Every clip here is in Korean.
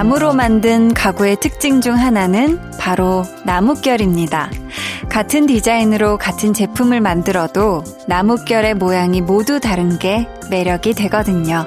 나무로 만든 가구의 특징 중 하나는 바로 나뭇결입니다. 같은 디자인으로 같은 제품을 만들어도 나뭇결의 모양이 모두 다른 게 매력이 되거든요.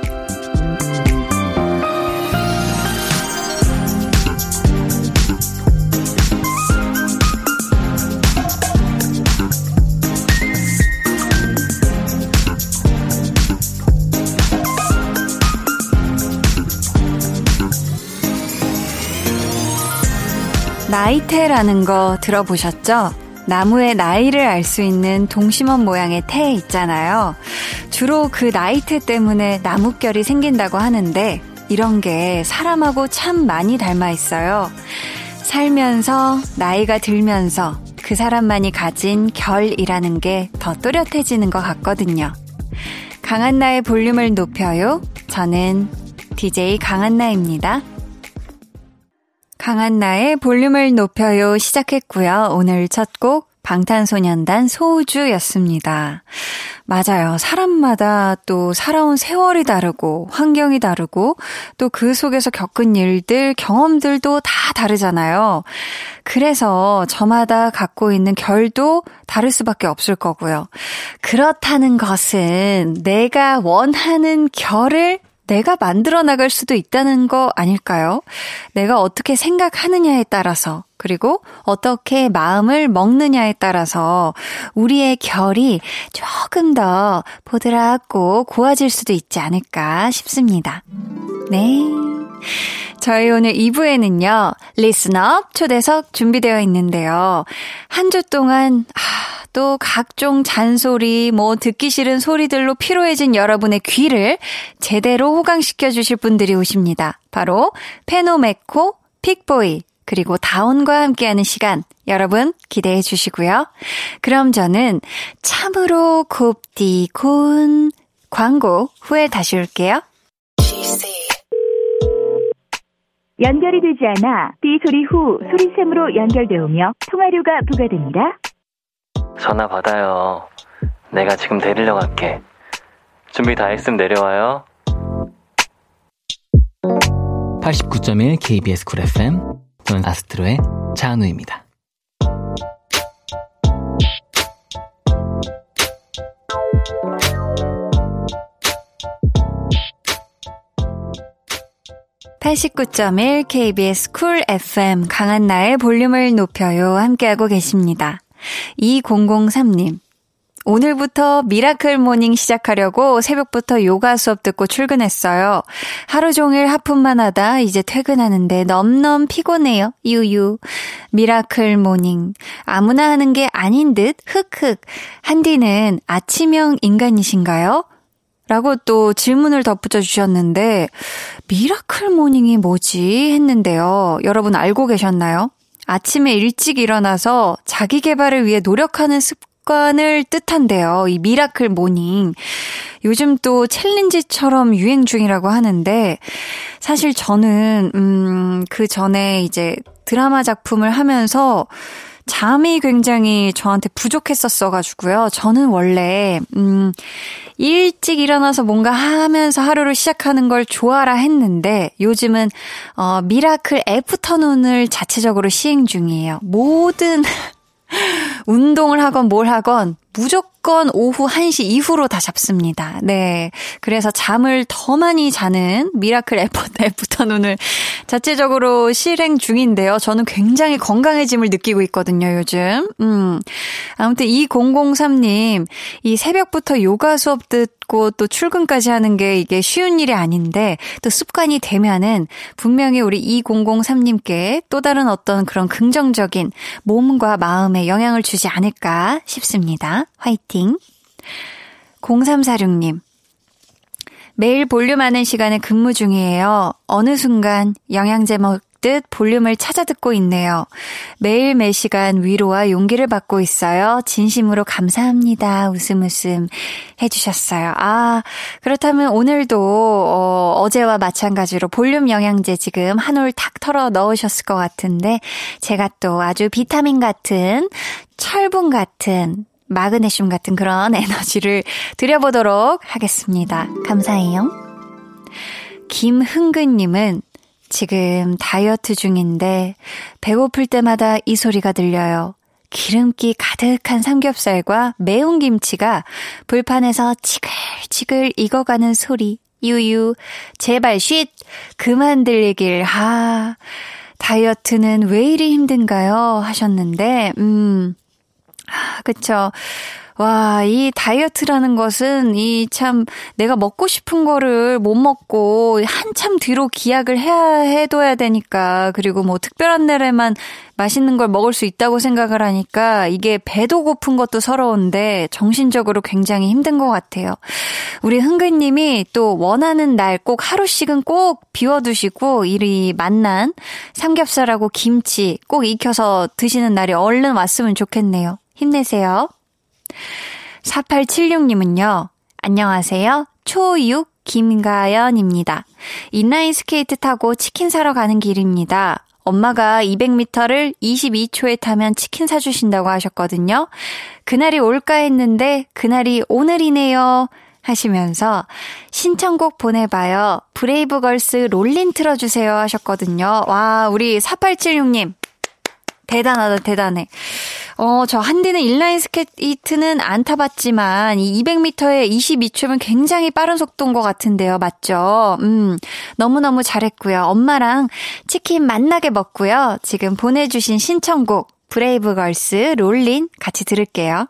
나이테라는 거 들어보셨죠? 나무의 나이를 알 수 있는 동심원 모양의 테 있잖아요. 주로 그 나이테 때문에 나뭇결이 생긴다고 하는데 이런 게 사람하고 참 많이 닮아 있어요. 살면서 나이가 들면서 그 사람만이 가진 결이라는 게 더 또렷해지는 것 같거든요. 강한나의 볼륨을 높여요. 저는 DJ 강한나입니다. 강한 나의 볼륨을 높여요 시작했고요. 오늘 첫 곡 방탄소년단 소우주였습니다. 맞아요. 사람마다 또 살아온 세월이 다르고 환경이 다르고 또 그 속에서 겪은 일들, 경험들도 다 다르잖아요. 그래서 저마다 갖고 있는 결도 다를 수밖에 없을 거고요. 그렇다는 것은 내가 원하는 결을 내가 만들어 나갈 수도 있다는 거 아닐까요? 내가 어떻게 생각하느냐에 따라서, 그리고 어떻게 마음을 먹느냐에 따라서 우리의 결이 조금 더 보드랍고 고와질 수도 있지 않을까 싶습니다. 네. 저희 오늘 2부에는요, 리스업 초대석 준비되어 있는데요. 한 주 동안, 아, 또 각종 잔소리, 뭐 듣기 싫은 소리들로 피로해진 여러분의 귀를 제대로 호강시켜 주실 분들이 오십니다. 바로 페노메코, 픽보이, 그리고 다운과 함께하는 시간 여러분 기대해 주시고요. 그럼 저는 참으로 곱디 고운 광고 후에 다시 올게요. 연결이 되지 않아 삐 소리 후 소리샘으로 연결되오며 통화료가 부과됩니다. 전화 받아요. 내가 지금 데리러 갈게. 준비 다 했으면 내려와요. 89.1 KBS 쿨 FM 저는 아스트로의 차은우입니다. (89.1) KBS 쿨 FM 강한나의 볼륨을 높여요 함께하고 계십니다. 2003님. 오늘부터 miracle morning 시작하려고 새벽부터 요가 수업 듣고 출근했어요. 하루 종일 하품만 하다 이제 퇴근하는데 넘넘 피곤해요. 유유. miracle morning. 아무나 하는 게 아닌 듯 흑흑. 한디는 아침형 인간이신가요? 라고 또 질문을 덧붙여 주셨는데, miracle morning이 뭐지? 했는데요. 여러분 알고 계셨나요? 아침에 일찍 일어나서 자기 개발을 위해 노력하는 습관을 뜻한대요. 이 miracle morning. 요즘 또 챌린지처럼 유행 중이라고 하는데, 사실 저는, 음, 그 전에 이제 드라마 작품을 하면서 잠이 굉장히 저한테 부족했었어가지고요. 저는 원래, 음, 일찍 일어나서 뭔가 하면서 하루를 시작하는 걸 좋아라 했는데 요즘은 어 miracle afternoon을 자체적으로 시행 중이에요. 모든 운동을 하건 뭘 하건 무조건 오후 1시 이후로 다 잡습니다. 네. 그래서 잠을 더 많이 자는 miracle afternoon을 자체적으로 실행 중인데요. 저는 굉장히 건강해짐을 느끼고 있거든요, 요즘. 음. 아무튼 2003님, 이 새벽부터 요가 수업 듣고 또 출근까지 하는 게 이게 쉬운 일이 아닌데 또 습관이 되면은 분명히 우리 2003님께 또 다른 어떤 그런 긍정적인 몸과 마음에 영향을 주지 않을까 싶습니다. 화이팅. 0346님. 매일 볼륨 하는 시간에 근무 중이에요. 어느 순간 영양제 먹, 듯 볼륨을 찾아 듣고 있네요. 매일 매 시간 위로와 용기를 받고 있어요. 진심으로 감사합니다. 웃음 웃음 해주셨어요. 아, 그렇다면 오늘도, 어, 어제와 마찬가지로 볼륨 영양제 지금 한 올 탁 털어 넣으셨을 것 같은데, 제가 또 아주 비타민 같은, 철분 같은, 마그네슘 같은 그런 에너지를 드려보도록 하겠습니다. 감사해요. 김흥근님은 지금 다이어트 중인데 배고플 때마다 이 소리가 들려요. 기름기 가득한 삼겹살과 매운 김치가 불판에서 지글지글 익어가는 소리. 유유. 제발 쉿! 그만 들리길. 하. 다이어트는 왜 이리 힘든가요? 하셨는데, 음. 아, 그쵸. 와, 이 다이어트라는 것은 이 참 내가 먹고 싶은 거를 못 먹고 한참 뒤로 기약을 해야 해둬야 되니까 그리고 뭐 특별한 날에만 맛있는 걸 먹을 수 있다고 생각을 하니까 이게 배도 고픈 것도 서러운데 정신적으로 굉장히 힘든 것 같아요. 우리 흥근님이 또 원하는 날 꼭 하루씩은 꼭 비워두시고 이리 맛난 삼겹살하고 김치 꼭 익혀서 드시는 날이 얼른 왔으면 좋겠네요. 힘내세요. 4876님은요, 안녕하세요. 초6 김가연입니다. 인라인 스케이트 타고 치킨 사러 가는 길입니다. 엄마가 200m를 22초에 타면 치킨 사주신다고 하셨거든요. 그날이 올까 했는데, 그날이 오늘이네요. 하시면서 신청곡 보내봐요. 브레이브걸스 롤린 틀어주세요 하셨거든요. 와, 우리 4876님. 대단하다, 대단해. 어, 저 한디는 인라인 스케이트는 안 타봤지만 이 200m에 22초면 굉장히 빠른 속도인 것 같은데요. 맞죠? 음, 너무너무 잘했고요. 엄마랑 치킨 맛나게 먹고요. 지금 보내주신 신청곡 브레이브걸스 롤린 같이 들을게요.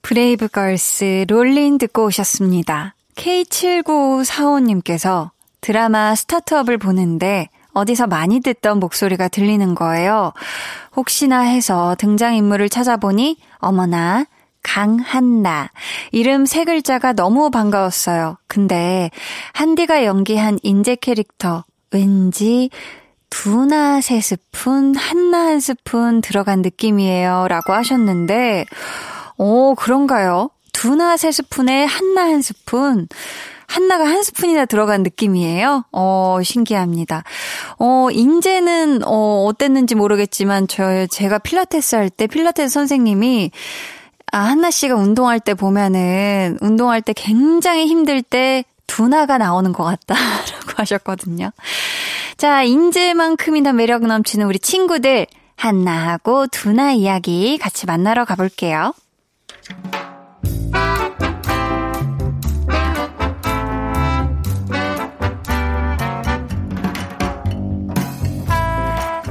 브레이브걸스 롤린 듣고 오셨습니다. K7945님께서 드라마 스타트업을 보는데 어디서 많이 듣던 목소리가 들리는 거예요. 혹시나 해서 등장인물을 찾아보니 어머나 강한나. 이름 세 글자가 너무 반가웠어요. 근데 한디가 연기한 인재 캐릭터 왠지 두나 세 스푼, 한나 한 스푼 들어간 느낌이에요. 라고 하셨는데, 오, 그런가요? 두나 세 스푼에 한나 한 스푼. 한나가 한 스푼이나 들어간 느낌이에요. 어, 신기합니다. 어, 인제는, 어, 어땠는지 모르겠지만, 저, 제가 필라테스 할 때, 필라테스 선생님이, 아, 한나 씨가 운동할 때 보면은, 운동할 때 굉장히 힘들 때, 두나가 나오는 것 같다라고 하셨거든요. 자, 인제만큼이나 매력 넘치는 우리 친구들, 한나하고 두나 이야기 같이 만나러 가볼게요.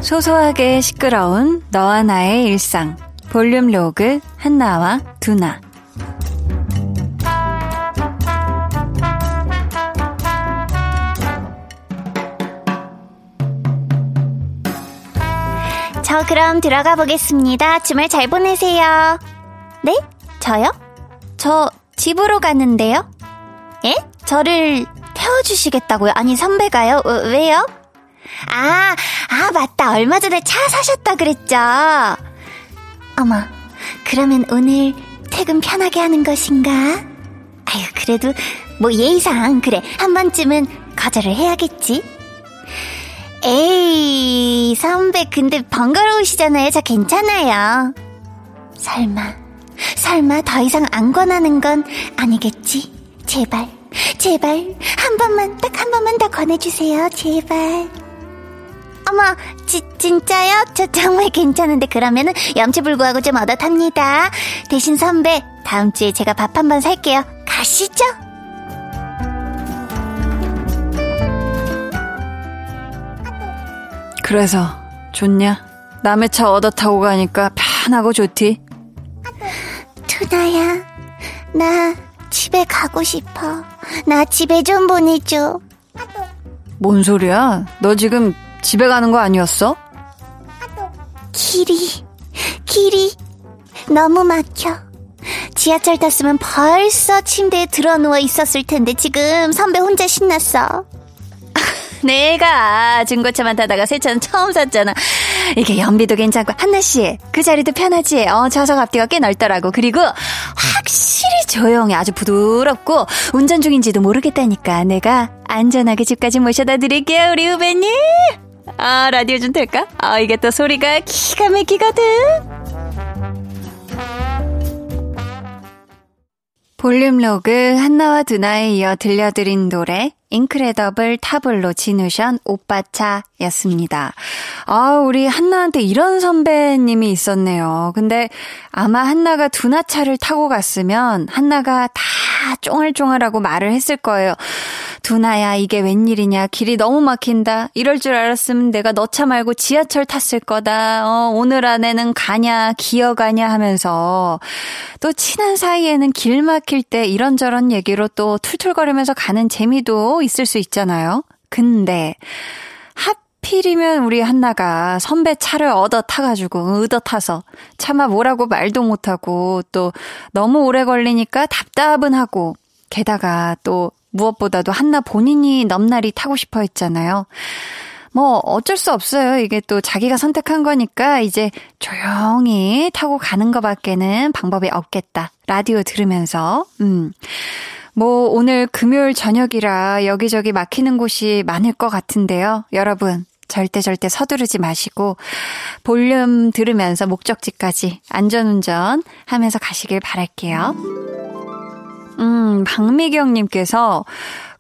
소소하게 시끄러운 너와 나의 일상 볼륨 로그 한나와 두나 저 그럼 들어가 보겠습니다. 주말 잘 보내세요. 네? 저요? 저 집으로 가는데요? 예? 저를 태워주시겠다고요? 아니 선배가요? 어, 왜요? 아, 아, 맞다. 얼마 전에 차 사셨다 그랬죠? 어머, 그러면 오늘 퇴근 편하게 하는 것인가? 아유, 그래도 뭐 예의상, 그래. 한 번쯤은 거절을 해야겠지? 에이, 선배, 근데 번거로우시잖아요. 저 괜찮아요. 설마, 설마 더 이상 안 권하는 건 아니겠지? 제발, 제발, 한 번만, 딱 한 번만 더 권해주세요. 제발. 어머, 지, 진짜요? 저 정말 괜찮은데 그러면은 염치불구하고 좀 얻어 탑니다. 대신 선배, 다음 주에 제가 밥 한번 살게요. 가시죠. 그래서 좋냐? 남의 차 얻어 타고 가니까 편하고 좋디? 투나야, 나 집에 가고 싶어. 나 집에 좀 보내줘. 뭔 소리야? 너 지금 집에 가는 거 아니었어? 길이, 길이 너무 막혀. 지하철 탔으면 벌써 침대에 들어 누워 있었을 텐데 지금 선배 혼자 신났어. 내가 중고차만 타다가 새 차는 처음 샀잖아. 이게 연비도 괜찮고 한나 씨 그 자리도 편하지. 어 좌석 앞뒤가 꽤 넓더라고. 그리고 확실히 조용해. 아주 부드럽고 운전 중인지도 모르겠다니까. 내가 안전하게 집까지 모셔다 드릴게요 우리 후배님. 아 라디오 좀 될까? 아 이게 또 소리가 기가 막히거든. 볼륨 로그 한나와 두나에 이어 들려드린 노래 인크레더블 타블로 지누션 오빠차였습니다. 아, 우리 한나한테 이런 선배님이 있었네요. 근데 아마 한나가 두나차를 타고 갔으면 한나가 다 쫑알쫑알하고 말을 했을 거예요. 두나야, 이게 웬일이냐. 길이 너무 막힌다. 이럴 줄 알았으면 내가 너 차 말고 지하철 탔을 거다. 어, 오늘 안에는 가냐, 기어가냐 하면서 또 친한 사이에는 길 막힐 때 이런저런 얘기로 또 툴툴거리면서 가는 재미도 있을 수 있잖아요. 근데 하필이면 우리 한나가 선배 차를 얻어 타가지고 얻어 타서 차마 뭐라고 말도 못하고 또 너무 오래 걸리니까 답답은 하고 게다가 또 무엇보다도 한나 본인이 넘날이 타고 싶어 했잖아요. 뭐 어쩔 수 없어요. 이게 또 자기가 선택한 거니까 이제 조용히 타고 가는 것밖에는 방법이 없겠다. 라디오 들으면서. 음. 뭐 오늘 금요일 저녁이라 여기저기 막히는 곳이 많을 것 같은데요. 여러분 절대 절대 서두르지 마시고 볼륨 들으면서 목적지까지 안전운전 하면서 가시길 바랄게요. 음, 박미경님께서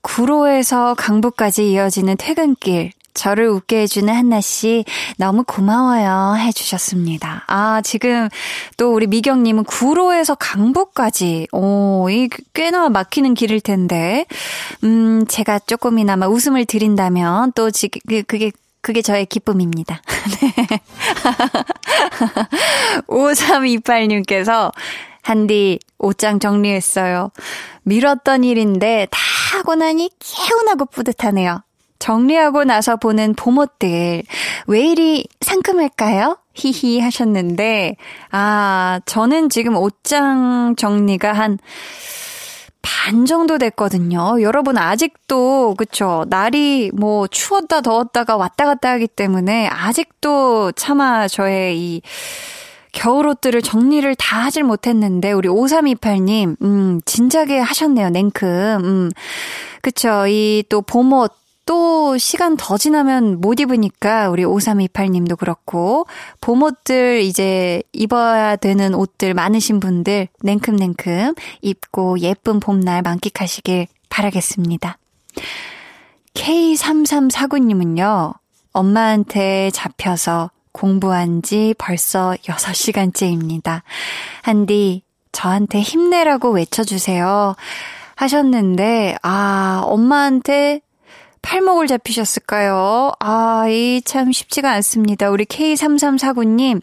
구로에서 강북까지 이어지는 퇴근길 저를 웃게 해주는 한나씨, 너무 고마워요. 해주셨습니다. 아, 지금 또 우리 미경님은 구로에서 강북까지, 오, 이 꽤나 막히는 길일 텐데, 음, 제가 조금이나마 웃음을 드린다면 또 지, 그, 그게 그게 저의 기쁨입니다. 네. 5328님께서 한디 옷장 정리했어요. 미뤘던 일인데 다 하고 나니 개운하고 뿌듯하네요. 정리하고 나서 보는 봄옷들 왜 이리 상큼할까요? 히히 하셨는데 아 저는 지금 옷장 정리가 한 반 정도 됐거든요. 여러분 아직도 그쵸 날이 뭐 추웠다 더웠다가 왔다 갔다 하기 때문에 아직도 차마 저의 이 겨울 옷들을 정리를 다 하질 못했는데 우리 5328님 음 진작에 하셨네요. 냉큼. 음. 그쵸. 이 또 봄옷 또 시간 더 지나면 못 입으니까 우리 5328님도 그렇고 봄옷들 이제 입어야 되는 옷들 많으신 분들 냉큼냉큼 입고 예쁜 봄날 만끽하시길 바라겠습니다. K3349님은요. 엄마한테 잡혀서 공부한 지 벌써 6시간째입니다. 한디 저한테 힘내라고 외쳐주세요. 하셨는데, 아, 엄마한테 팔목을 잡히셨을까요? 아, 이 참 쉽지가 않습니다. 우리 K3349님.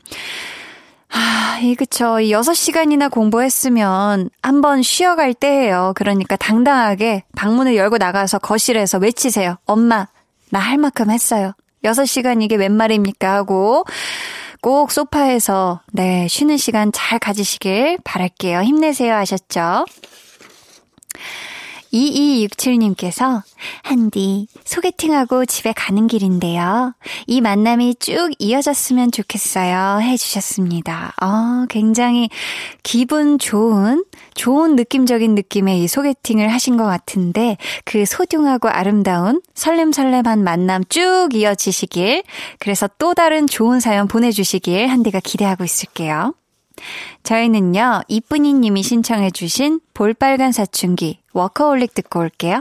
아, 이 그쵸. 6시간이나 공부했으면 한번 쉬어갈 때예요. 그러니까 당당하게 방문을 열고 나가서 거실에서 외치세요. 엄마, 나 할 만큼 했어요. 6시간 이게 웬 말입니까? 하고 꼭 소파에서 네, 쉬는 시간 잘 가지시길 바랄게요. 힘내세요 하셨죠? 2267님께서, 한디, 소개팅하고 집에 가는 길인데요. 이 만남이 쭉 이어졌으면 좋겠어요. 해주셨습니다. 어, 굉장히 기분 좋은, 좋은 느낌적인 느낌의 이 소개팅을 하신 것 같은데, 그 소중하고 아름다운 설렘설렘한 만남 쭉 이어지시길, 그래서 또 다른 좋은 사연 보내주시길 한디가 기대하고 있을게요. 저희는요, 이쁜이 님이 신청해주신 볼빨간 사춘기, 워커홀릭 듣고 올게요.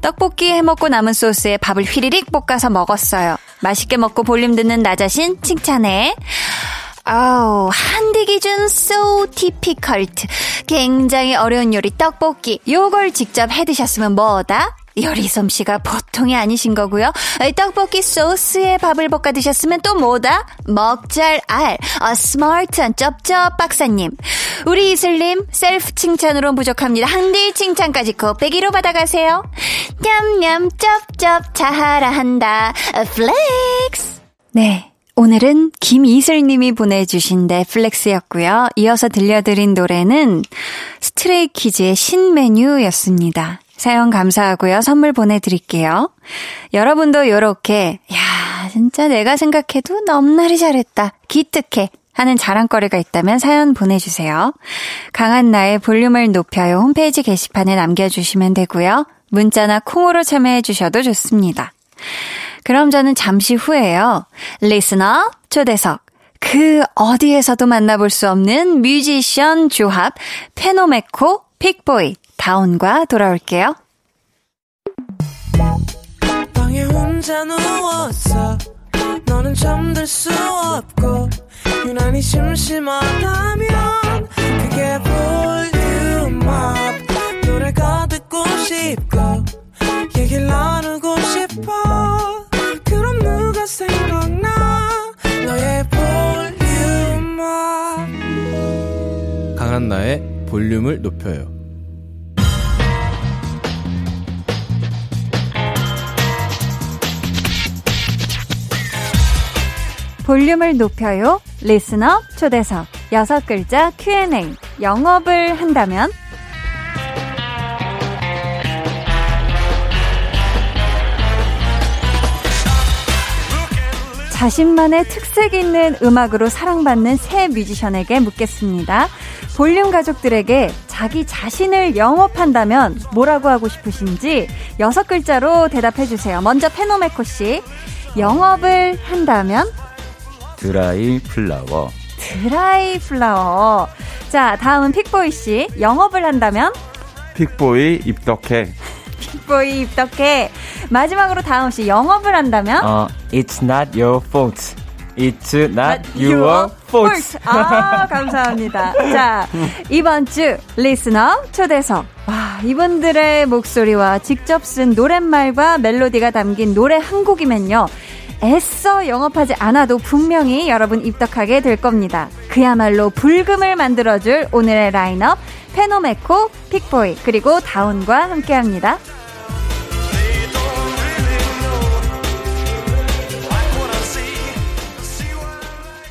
떡볶이 해먹고 남은 소스에 밥을 휘리릭 볶아서 먹었어요. 맛있게 먹고 볼륨 듣는 나 자신 칭찬해. 아우, 한디 기준 so difficult. 굉장히 어려운 요리 떡볶이. 요걸 직접 해 드셨으면 뭐다? 요리 솜씨가 보통이 아니신 거고요. 떡볶이 소스에 밥을 볶아 드셨으면 또 뭐다? 먹잘 알, 아, 스마트한 쩝쩝 박사님. 우리 이슬님, 셀프 칭찬으로 부족합니다. 한디 칭찬까지 곱빼기로 받아가세요. 냠냠 쩝쩝 자하라 한다. Flex. 네. 오늘은 김이슬님이 보내주신 플렉스였고요. 이어서 들려드린 노래는 스트레이키즈의 신메뉴였습니다. 사연 감사하고요. 선물 보내드릴게요. 여러분도 이렇게 야 진짜 내가 생각해도 넘나리 잘했다. 기특해. 하는 자랑거리가 있다면 사연 보내주세요. 강한 나의 볼륨을 높여요. 홈페이지 게시판에 남겨주시면 되고요. 문자나 콩으로 참여해 주셔도 좋습니다. 그럼 저는 잠시 후에요. 리스너 초대석. 그 어디에서도 만나볼 수 없는 뮤지션 조합 페노메코 픽보이 다운과 돌아올게요. 유난히 심심하다면 그게 볼륨업 강한 나의 볼륨을 높여요. 볼륨을 높여요. 리스너 초대석. 여섯 글자 Q&A. 영업을 한다면? 자신만의 특색 있는 음악으로 사랑받는 새 뮤지션에게 묻겠습니다. 볼륨 가족들에게 자기 자신을 영업한다면 뭐라고 하고 싶으신지 여섯 글자로 대답해 주세요. 먼저 페노메코 씨. 영업을 한다면 드라이 플라워. 드라이 플라워. 자, 다음은 픽보이 씨. 영업을 한다면 픽보이 입덕해. 픽보이 입덕해. 마지막으로 다운 씨. 영업을 한다면 어, it's not your fault. It's not Your your fault. 아, 감사합니다. 자, 이번 주 listener 초대석. 와, 이분들의 목소리와 직접 쓴 노랫말과 멜로디가 담긴 노래 한 곡이면요. 애써 영업하지 않아도 분명히 여러분 입덕하게 될 겁니다. 그야말로 불금을 만들어줄 오늘의 라인업 페노메코, 픽보이, 그리고 다운과 함께 합니다.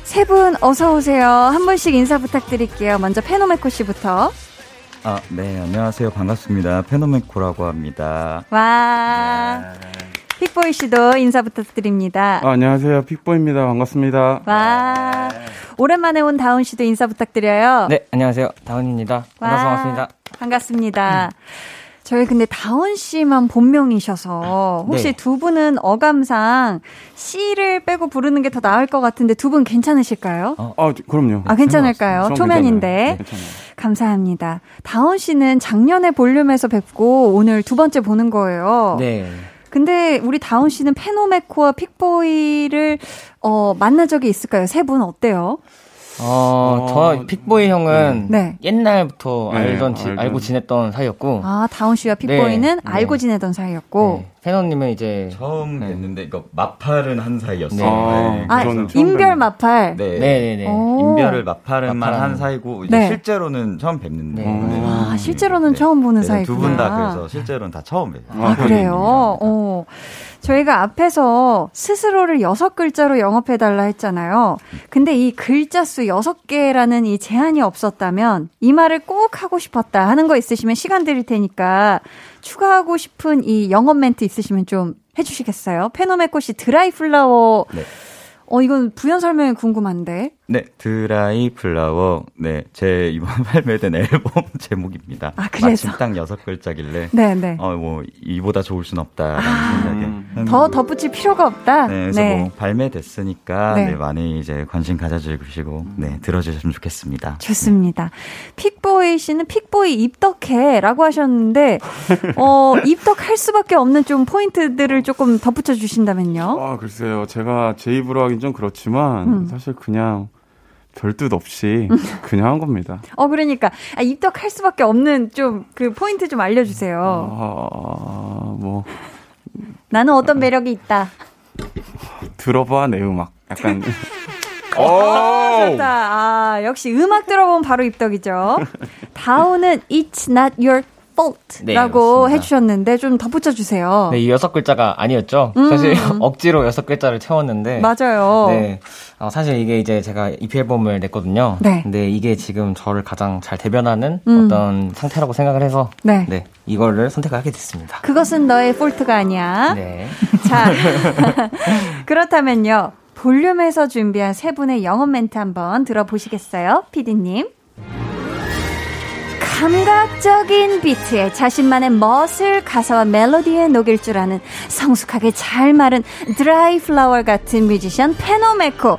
세 분 어서 오세요. 한 분씩 인사 부탁드릴게요. 먼저 페노메코 씨부터. 아, 네, 안녕하세요. 반갑습니다. 페노메코라고 합니다. 와. 픽보이 씨도 인사 부탁드립니다. 아, 안녕하세요. 픽보입니다. 반갑습니다. 와. 오랜만에 온 다운 씨도 인사 부탁드려요. 네, 안녕하세요. 다운입니다. 만나서 와. 반갑습니다. 반갑습니다. 저희 근데 다운 씨만 본명이셔서 혹시 네. 두 분은 어감상 씨를 빼고 부르는 게 더 나을 것 같은데 두 분 괜찮으실까요? 아, 그럼요. 아, 괜찮을까요? 전 초면인데. 괜찮아요. 네, 괜찮아요. 감사합니다. 다운 씨는 작년에 볼륨에서 뵙고 오늘 두 번째 보는 거예요. 네. 근데 우리 다운 씨는 페노메코와 픽보이를 어, 만난 적이 있을까요? 세 분 어때요? 어, 저 픽보이 형은 네. 옛날부터 네, 알던, 지. 알고 지냈던 사이였고, 아, 다운 씨와 픽보이는 네. 알고 네. 지내던 사이였고. 네. 페노님은 이제, 처음 네. 뵀는데 이거 맞팔은 한 사이였어요. 네. 아, 아, 저는 처음 인별 맞팔. 네. 네네네. 오. 인별을 맞팔은만 맞팔은. 한 사이고 이제 네. 실제로는 처음 뵙는데. 네. 아, 실제로는 처음 보는 두분다 사이구나. 그래서 실제로는 다 처음 뵈요. 아, 그래요? 어. 저희가 앞에서 스스로를 여섯 글자로 영업해달라 했잖아요. 근데 이 글자 수 여섯 개라는 이 제한이 없었다면 이 말을 꼭 하고 싶었다 하는 거 있으시면 시간 드릴 테니까 추가하고 싶은 이 영업 멘트 있으시면 좀 해주시겠어요? 페노메코 씨 드라이 플라워. 네. 어, 이건 부연 설명이 궁금한데. 네, 드라이 플라워. 네, 제 이번 발매된 앨범 제목입니다. 아, 그래서? 마침 딱 여섯 글자길래. 네, 네. 어, 뭐, 이보다 좋을 순 없다라는 아, 생각에. 더 덧붙일 필요가 없다. 네, 그래서 뭐 발매됐으니까 네. 네. 많이 이제 관심 가져주시고 네 들어주셨으면 좋겠습니다. 좋습니다. 픽보이 씨는 픽보이 입덕해 라고 하셨는데, 어, 입덕할 수밖에 없는 좀 포인트들을 조금 덧붙여 주신다면요. 아, 글쎄요. 제가 제 입으로 하긴 좀 그렇지만, 음. 사실 그냥 별뜻 없이 그냥 한 겁니다. 어, 그러니까, 아, 입덕할 수밖에 없는 좀 그 포인트 좀 알려주세요. 아, 뭐, 나는 어떤 매력이 있다. 들어봐, 내 음악. 약간. 어, 좋다. 아, 역시 음악 들어보면 바로 입덕이죠. 다오는 It's not your fault 네, 라고 맞습니다. 해주셨는데 좀 덧붙여 주세요. 네, 이 여섯 글자가 아니었죠. 음. 사실 억지로 여섯 글자를 채웠는데. 맞아요. 네. 어, 사실 이게 이제 제가 EP 앨범을 냈거든요. 네. 근데 이게 지금 저를 가장 잘 대변하는 음. 어떤 상태라고 생각을 해서. 네. 이거를 선택하게 됐습니다. 그것은 너의 폴트가 아니야. 네. 자, 그렇다면요. 볼륨에서 준비한 세 분의 영어 멘트 한번 들어보시겠어요? 피디님. 감각적인 비트에 자신만의 멋을 가사와 멜로디에 녹일 줄 아는 성숙하게 잘 마른 드라이 플라워 같은 뮤지션 페노메코.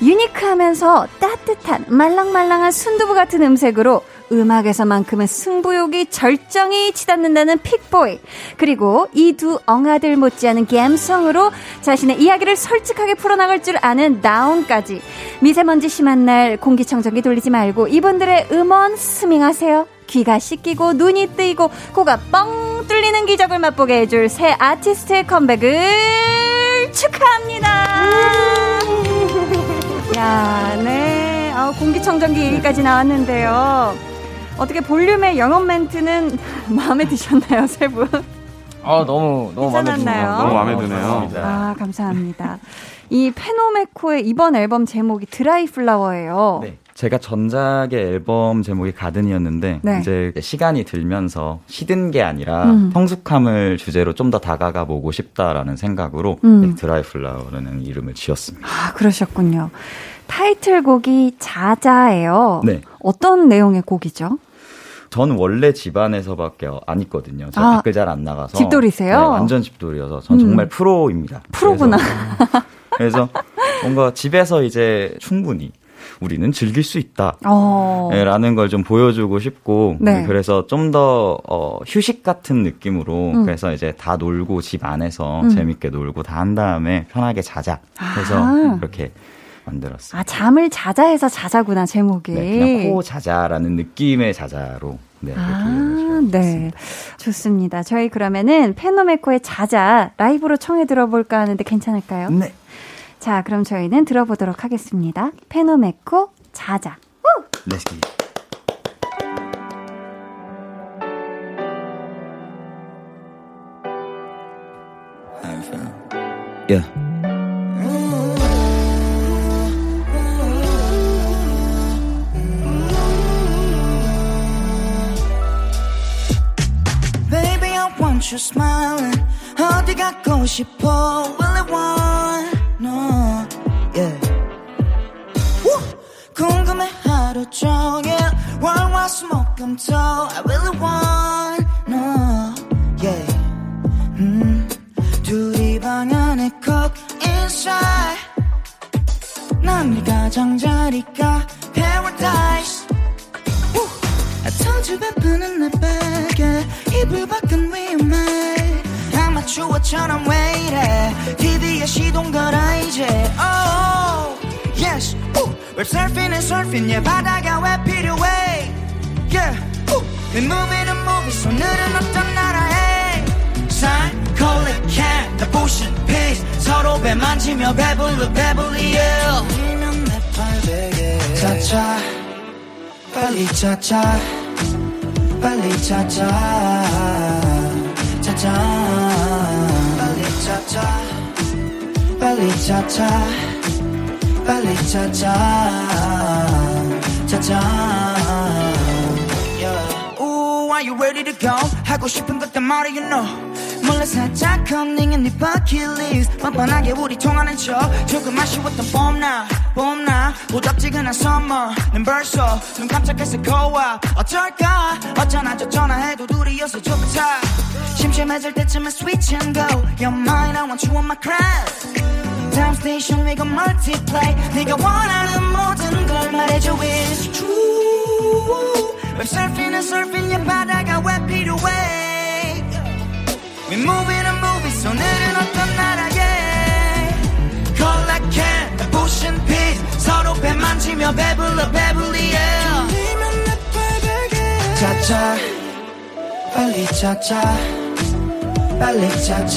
유니크하면서 따뜻한 말랑말랑한 순두부 같은 음색으로 음악에서만큼은 승부욕이 절정이 치닫는다는 픽보이. 그리고 이 두 엉아들 못지않은 감성으로 자신의 이야기를 솔직하게 풀어나갈 줄 아는 다운까지. 미세먼지 심한 날 공기청정기 돌리지 말고 이분들의 음원 스밍하세요. 귀가 씻기고 눈이 뜨이고 코가 뻥 뚫리는 기적을 맛보게 해줄 새 아티스트의 컴백을 축하합니다. 야, 네. 아, 공기청정기 얘기까지 나왔는데요. 어떻게 볼륨의 영업 멘트는 마음에 드셨나요, 세 분? 아, 너무, 너무 마음에? 드네요. 너무 마음에 드네요. 아, 감사합니다. 이 페노메코의 이번 앨범 제목이 드라이 플라워예요. 네. 제가 전작의 앨범 제목이 가든이었는데 네. 이제 시간이 들면서 시든 게 아니라 음. 성숙함을 주제로 좀 더 다가가 보고 싶다라는 생각으로 음. 네, 드라이 플라워라는 이름을 지었습니다. 아, 그러셨군요. 타이틀곡이 자자예요. 네. 어떤 내용의 곡이죠? 저는 원래 집안에서밖에 안 있거든요. 저 아, 밖을 잘 안 나가서. 집돌이세요? 네, 완전 집돌이어서 전 음. 정말 프로입니다. 프로구나. 그래서, 그래서 뭔가 집에서 이제 충분히 우리는 즐길 수 있다. 어. 라는 걸 좀 보여주고 싶고 네. 그래서 좀 더 어, 휴식 같은 느낌으로 음. 그래서 이제 다 놀고 집 안에서 음. 재밌게 놀고 다 한 다음에 편하게 자자 해서 아. 그렇게 만들었어요. 아, 잠을 자자 해서 자자구나, 제목이. 네, 그냥 코 자자라는 느낌의 자자로 네, 아, 네. 좋습니다. 저희 그러면은 페노메코의 자자 라이브로 청해 들어볼까 하는데 괜찮을까요? 네. 자, 그럼 저희는 들어보도록 하겠습니다. 페노메코 자자. Let's. Yeah. Baby, I want you smiling. 어디 가고 싶어? Really want, 월화수목금토. I really want, no, yeah. 음, 둘이 방 안에 콕 inside. 난네 가장자리가 paradise. Woo! I told you 베푸는 내 베개 이불 밖은 위험해 아마추어처럼 왜 이래 TV에 시동 걸어 이제 Oh yes Ooh. We're surfing and surfing yeah 바다가 왜 필요해 Yeah We're moving and moving 오늘은 어떤 나라에 it can the ocean peace 서로 배 만지며 배불러 배불리 yeah 이면 내 팔 베개 차차 빨리 찾자 빨리 찾자 찾자 빨리 찾자 빨리 찾자 빨리 yeah. Ooh, are you ready to go? 하고 싶은 것들 말해 you know. 몰래 살짝 컨닝은 네 버킷리스트 뻔뻔하게 우리 통하는 척. 조금 아쉬웠던 봄나 봄나 무덥지근한 summer는 벌써 눈 깜짝해서 고와 어쩔까? 어쩌나 저쩌나 해도 둘이어서 좋다. 심심해질 때쯤에 switch and go. You're mine I want you on my crown 다음 스테이션 위가 multiply 네가 원하는 모든 걸 말해줘 It's true We're surfing and surfing 야 바다가 왜 필요해 We moving and moving so 내일은 어떤 나라에 Collect can pushing peace 서로 배 만지며 배불러 배불리 yeah 차차 빨리 차차 빨리 차차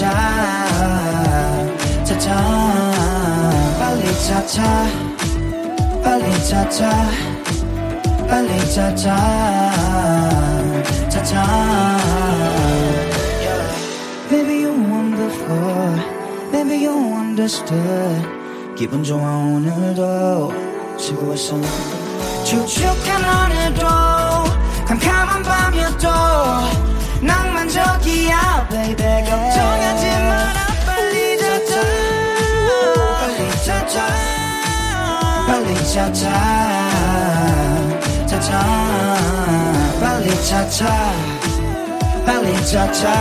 차차 빨리 차차 빨리 차차 빨리 차차 차차 Baby you wonderful. Baby you understood. 기분 좋아 오늘도 지구에서 축축한 하늘도 캄캄한 밤이어도 낭만적이야 baby. 걱정하지 마라 빨리 자자 빨리 자자 빨리 자자 자자 빨리 자자 빨리 자자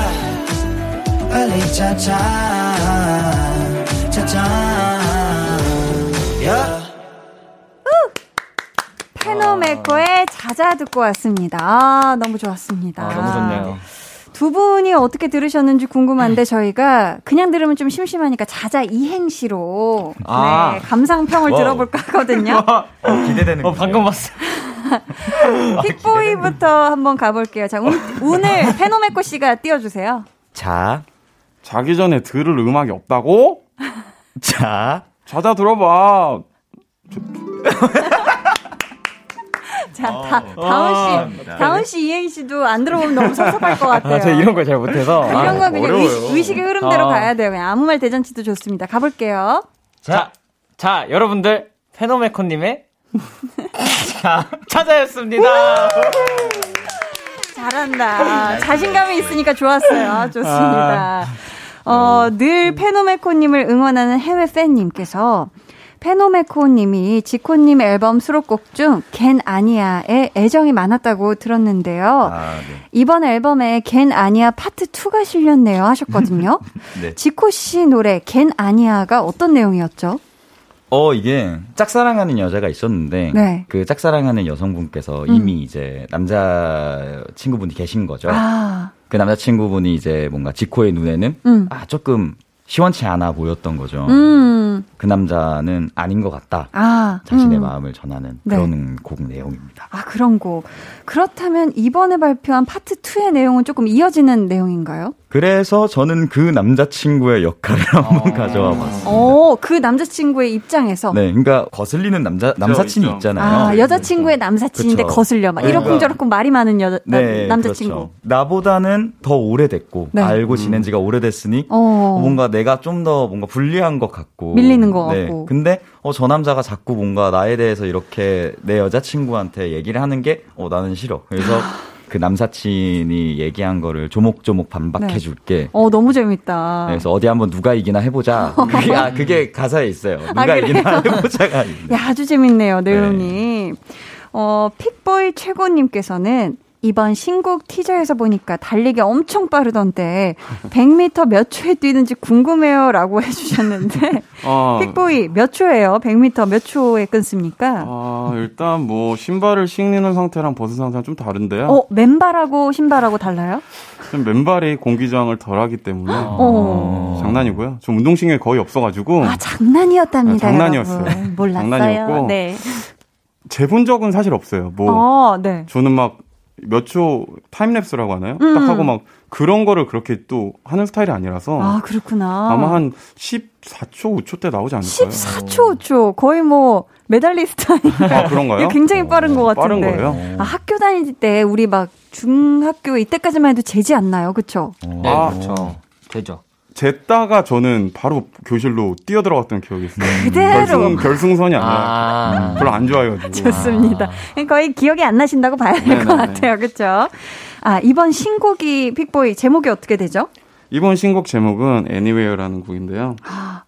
빨리 자자 자자 yeah. 페노메코의 자자 듣고 왔습니다. 아, 너무 좋았습니다. 아, 너무 좋네요. 두 분이 어떻게 들으셨는지 궁금한데 저희가 그냥 들으면 좀 심심하니까 자자 이행시로 아. 네, 감상평을 wow. 들어볼까 하거든요. 어, 기대되는 어, 방금 봤어. 픽보이부터 한번 가볼게요. 자, 운, 운을 페노메코 씨가 띄워주세요. 자, 자기 전에 들을 음악이 없다고? 자, 자자 들어봐. 자, 다, 다운 씨, 다운 씨 이행시도 안 들어보면 너무 섭섭할 것 같아요. 아, 저 이런 걸잘 못해서. 이런 거 아, 그냥 어려워요. 의식, 의식 의 흐름대로 아. 가야 돼요. 그냥 아무 말 대잔치도 좋습니다. 가볼게요. 자, 자, 여러분들, 페노메코님의 자, 찾아였습니다. 잘한다. 자신감이 있으니까 좋았어요. 좋습니다. 어, 늘 페노메코님을 응원하는 해외 팬님께서 페노메코님이 지코님 앨범 수록곡 중 겐 아니야에 애정이 많았다고 들었는데요. 아, 네. 이번 앨범에 겐 아니야 파트 2가 실렸네요 하셨거든요. 네. 지코 씨 노래 겐 아니야가 어떤 내용이었죠? 어, 이게 짝사랑하는 여자가 있었는데 네. 그 짝사랑하는 여성분께서 이미 이제 남자 친구분이 계신 거죠. 아, 그 남자 친구분이 이제 뭔가 지코의 눈에는 음. 아, 조금 시원치 않아 보였던 거죠. 음, 그 남자는 아닌 것 같다. 아, 자신의 음. 마음을 전하는 네. 그런 곡 내용입니다. 아, 그런 곡. 그렇다면 이번에 발표한 파트 2의 내용은 조금 이어지는 내용인가요? 그래서 저는 그 남자친구의 역할을 한번 가져와 봤어요. 어, 그 남자친구의 입장에서. 네, 그러니까 거슬리는 남자 남사친이 있죠. 있잖아요. 아, 여자친구의 남사친인데 그쵸. 거슬려. 막 네. 이러쿵저러쿵 말이 많은 여자, 남- 네, 남자친구. 그렇죠. 나보다는 더 오래됐고 네. 알고 지낸 지가 오래됐으니 어. 뭔가 내가 좀 더 뭔가 불리한 것 같고 밀리는 것 네. 같고. 근데 어, 저 남자가 자꾸 뭔가 나에 대해서 이렇게 내 여자친구한테 얘기를 하는 게 어, 나는 싫어. 그래서 그 남사친이 얘기한 거를 조목조목 반박해 네. 줄게. 어, 너무 재밌다. 그래서 어디 한번 누가 이기나 해보자. 그게, 아, 그게 가사에 있어요. 누가 아? 이기나 해보자가 있네. 야, 아주 재밌네요, 내용이. 어, 픽보이 최고님께서는 이번 신곡 티저에서 보니까 달리기 엄청 빠르던데 100m 몇 초에 뛰는지 궁금해요 라고 해주셨는데 아, 픽보이 몇 초예요? 100m 몇 초에 끊습니까? 아, 일단 뭐 신발을 신는 상태랑 벗은 상태랑 좀 다른데요. 어, 맨발하고 신발하고 달라요? 좀 맨발이 공기저항을 덜하기 때문에 어. 장난이고요. 좀 운동신경이 거의 없어가지고 아, 장난이었답니다. 아, 장난이었어요. 몰랐어요. 장난이었고. 네. 재본 적은 사실 없어요. 뭐 어, 네. 저는 막 몇 초 time lapse라고 하나요? 음. 딱 하고 막 그런 거를 그렇게 또 하는 스타일이 아니라서 아, 그렇구나. 아마 한 14초, 5초 때 나오지 않을까요? 14초, 5초. 거의 뭐, 메달리스트 아닌가요? 아, 그런가요? 굉장히 빠른 것 빠른 같은데. 거예요? 아, 학교 다닐 때 우리 막 중학교 이때까지만 해도 재지 않나요? 그쵸? 네, 아. 그렇죠. 되죠. 쟀다가 저는 바로 교실로 뛰어들어갔던 기억이 있어요. 그대로. 결승, 결승 선이 아니라 아. 별로 안 좋아해가지고. 좋습니다. 거의 기억이 안 나신다고 봐야 될 것. 같아요. 그쵸? 아, 이번 신곡이 픽보이 제목이 어떻게 되죠? 이번 신곡 제목은 Anywhere라는 곡인데요. 아,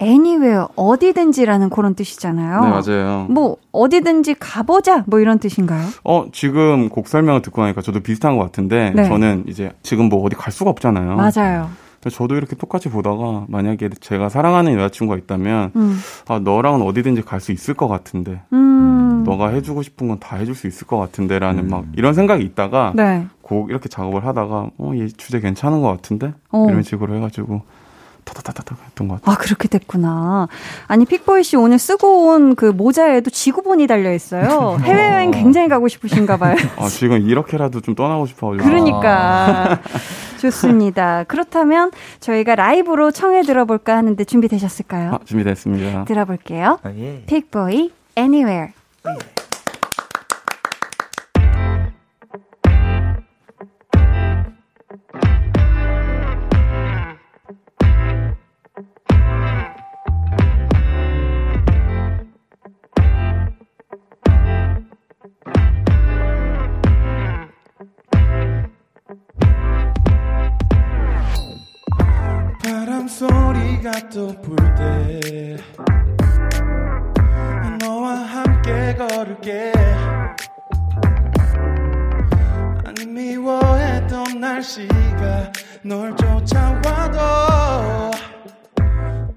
anywhere 어디든지라는 그런 뜻이잖아요. 네, 맞아요. 뭐 어디든지 가보자 뭐 이런 뜻인가요? 어, 지금 곡 설명을 듣고 나니까 저도 비슷한 것 같은데 네. 저는 이제 지금 뭐 어디 갈 수가 없잖아요. 맞아요. 저도 이렇게 똑같이 보다가 만약에 제가 사랑하는 여자친구가 있다면 음. 아, 너랑은 어디든지 갈 수 있을 것 같은데 음. 너가 해주고 싶은 건 다 해줄 수 있을 것 같은데라는 막 이런 생각이 있다가 네. 곡 이렇게 작업을 하다가 어, 얘 주제 괜찮은 것 같은데 어. 이런 식으로 해가지고 타타타타타 했던 것 같아요. 아, 그렇게 됐구나. 아니, 픽보이 씨 오늘 쓰고 온 그 모자에도 지구본이 달려 있어요. 해외 여행 굉장히 가고 싶으신가 봐요. 아, 지금 이렇게라도 좀 떠나고 싶어가지고. 그러니까. 좋습니다. 그렇다면 저희가 라이브로 청해 들어볼까 하는데 준비되셨을까요? 아, 준비됐습니다. 들어볼게요. 아, 예. 픽보이, Anywhere. 바람 소리가 또 불 때 너와 함께 걸을게. 아니 미워했던 날씨가 널 쫓아와도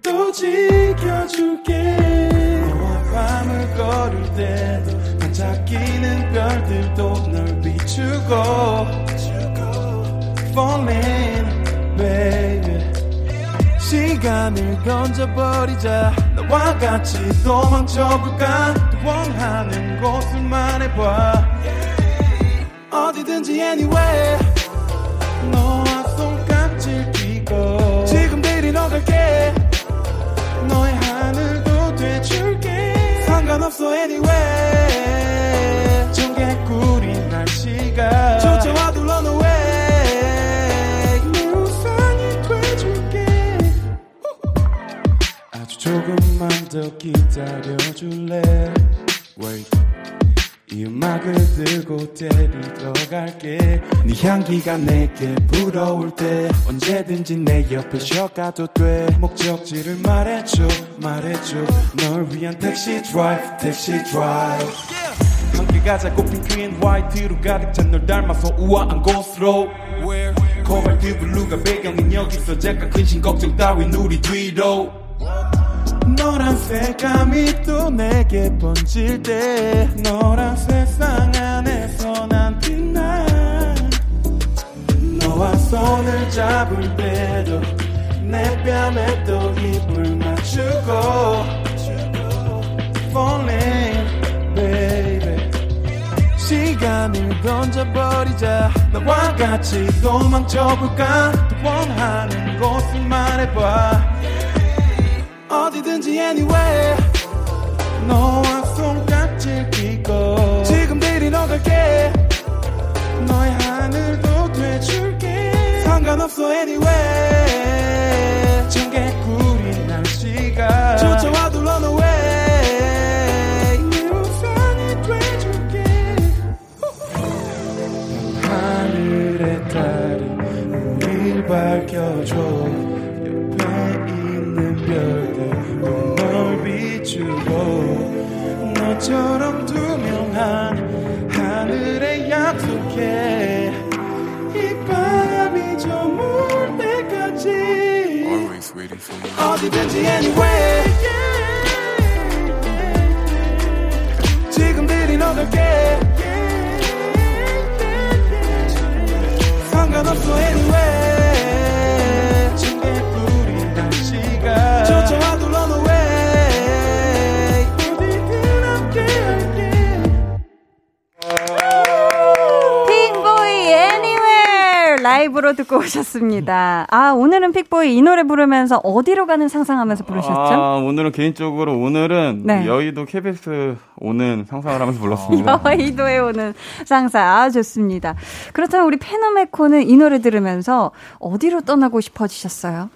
또 지켜줄게. 너와 밤을 걸을 때도 반짝이는 별들도 널 비추고 Falling baby 시간을 던져버리자. 나와 같이 도망쳐볼까? 또 원하는 곳을 말해봐. 어디든지 anywhere 너와 손깍질 끼고 지금 데리러 갈게. 너의 하늘도 돼줄게. 상관없어 anywhere 정개구리 날씨가 더 기다려줄래? Wait. 이 음악을 들고 데리러 갈게. 네 향기가 내게 불어올 때 언제든지 내 옆에 쉬어가도 돼. 목적지를 말해줘 말해줘. 널 위한 taxi drive taxi drive 함께 가자 꽃핀 queen white로 가득 찬 널 닮아서 우아한 곳으로. cobalt blue가 배경인 여기서 잠깐 근심 걱정 따윈 우리 뒤로 너란 색 감이 또 내게 번질 때 너란 세상 안에서 난 빛나 너와 손을 잡을 때도 내 뺨에 또 입을 맞추고 Falling baby. 시간을 던져버리자. 나와 같이 도망쳐볼까? 또 원하는 곳을 말해봐 anywhere 너와 손깍질 끼고 지금 데리러 갈게. 너의 하늘도 돼줄게. 상관없어 anywhere 정개구리 날씨가 쫓아와도 run away 너처럼 투명한 하늘에 약속해. 이 밤이 저물 때까지 어디든지 anywhere 지금 데리러 갈게. 상관없어 anywhere 라이브로 듣고 오셨습니다. 아 오늘은 픽보이 이 노래 부르면서 어디로 가는 상상하면서 부르셨죠? 아, 오늘은 개인적으로 오늘은 네. 여의도 KBS 오는 상상을 하면서 불렀습니다. 여의도에 오는 상사 아 좋습니다. 그렇다면 우리 페노메코는 이 노래 들으면서 어디로 떠나고 싶어지셨어요?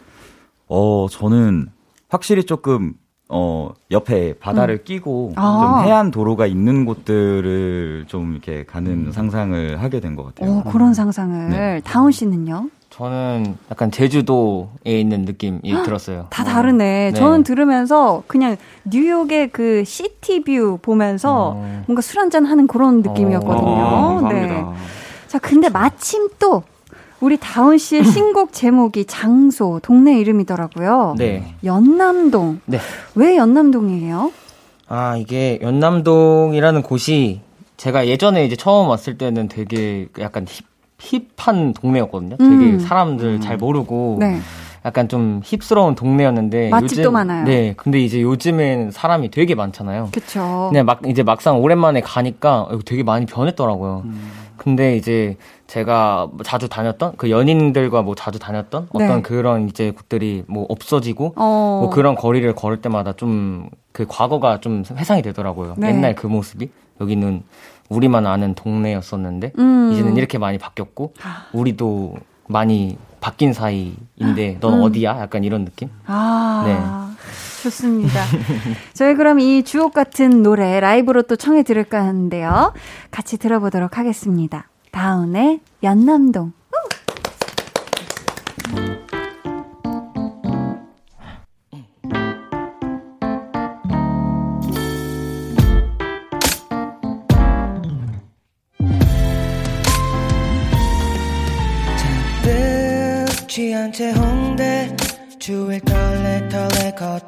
어, 저는 확실히 조금, 어, 옆에 바다를 끼고 아. 좀 해안 도로가 있는 곳들을 좀 이렇게 가는 상상을 하게 된 것 같아요. 오, 그런 상상을 네. 다운 씨는요? 저는 약간 제주도에 있는 느낌이 들었어요. 다 다르네. 네. 저는 들으면서 그냥 뉴욕의 그 시티뷰 보면서 뭔가 술 한잔 하는 그런 느낌이었거든요. 어, 감사합니다. 네. 자, 근데 마침 또 우리 다운 씨의 신곡 제목이 장소, 동네 이름이더라고요. 네. 연남동. 네. 왜 연남동이에요? 아, 이게 연남동이라는 곳이 제가 예전에 이제 처음 왔을 때는 되게 약간 힙, 힙한 동네였거든요. 되게 음. 사람들 잘 모르고 네. 약간 좀 힙스러운 동네였는데 맛집도 많아요. 네. 근데 이제 요즘엔 사람이 되게 많잖아요. 그쵸. 근데 막 이제 막상 오랜만에 가니까 여기 되게 많이 변했더라고요. 근데 이제 제가 자주 다녔던 그 연인들과 뭐 자주 다녔던 네. 어떤 그런 이제 곳들이 뭐 없어지고 어. 뭐 그런 거리를 걸을 때마다 좀 그 과거가 좀 회상이 되더라고요. 네. 옛날 그 모습이 여기는 우리만 아는 동네였었는데 음. 이제는 이렇게 많이 바뀌었고 우리도 많이 바뀐 사이인데 넌 음. 어디야? 약간 이런 느낌? 아. 네. 좋습니다. 저희 그럼 이 주옥 같은 노래 라이브로 또 청해 들을까 하는데요. 같이 들어보도록 하겠습니다. 다운의 연남동.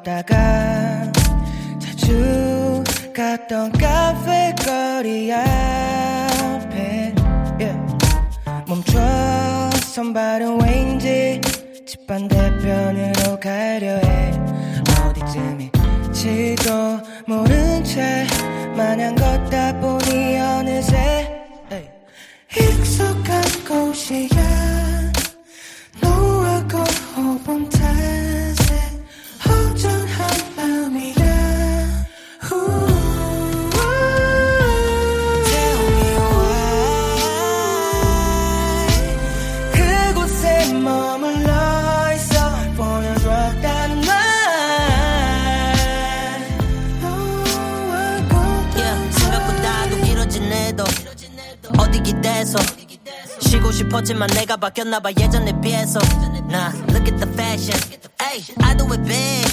걷다가 자주 갔던 카페 거리 앞에 yeah. 멈춰 선 발은 왠지 집 반대편으로 가려 해 어디쯤일지도 모른 채 마냥 걷다 보니 어느새. 익숙한 곳이야 싶었지만 내가 바뀌었나봐. 예전에 비해서 나 look at the fashion. Ay, I do it big.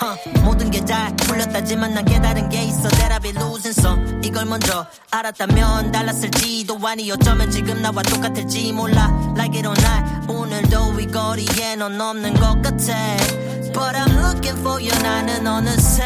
Huh, 모든 게 잘 풀렸다지만 난 깨달은 게 있어. That I be losing some. 이걸 먼저 알았다면 달랐을지도 아니 어쩌면 지금 나와 똑같을지 몰라. Like it or not 오늘도 이 거리에 넌 없는 것 같아. But I'm looking for you. 나는 어느새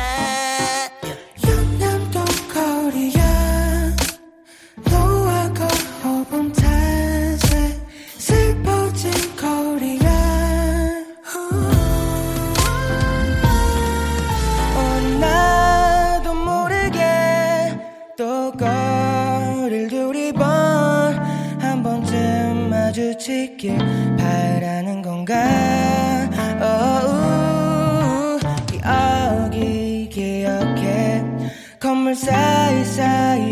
사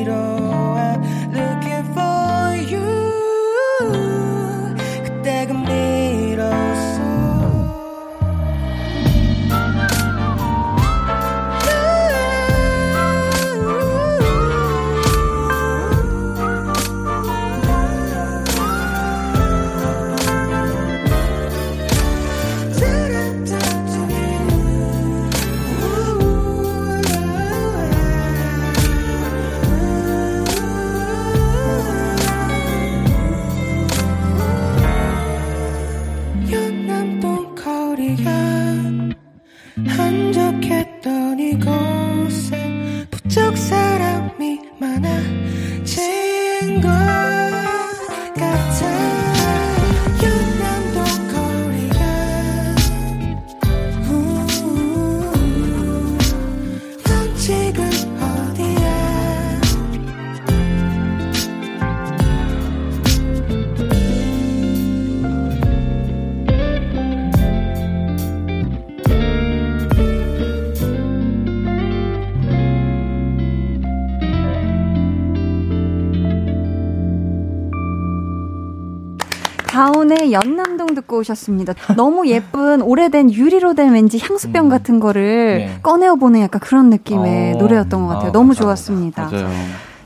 다운의 연남동 듣고 오셨습니다. 너무 예쁜 오래된 유리로 된 왠지 향수병 같은 거를 네. 꺼내어 보는 약간 그런 느낌의 어. 노래였던 것 같아요. 아, 너무 감사합니다. 좋았습니다. 맞아요.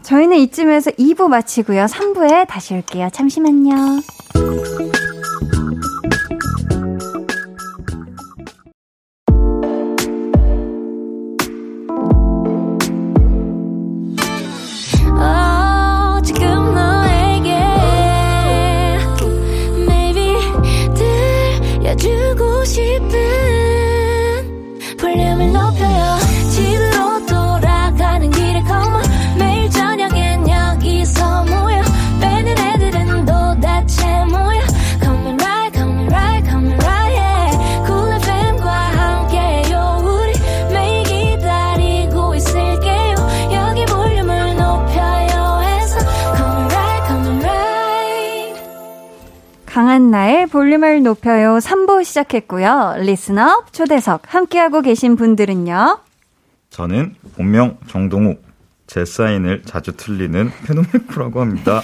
저희는 이쯤에서 2부 마치고요. 3부에 다시 올게요. 잠시만요. 높여요 3부 시작했고요. listener 초대석 함께하고 계신 분들은요. 저는 본명 정동욱. 제 사인을 자주 틀리는 페노메코라고 합니다.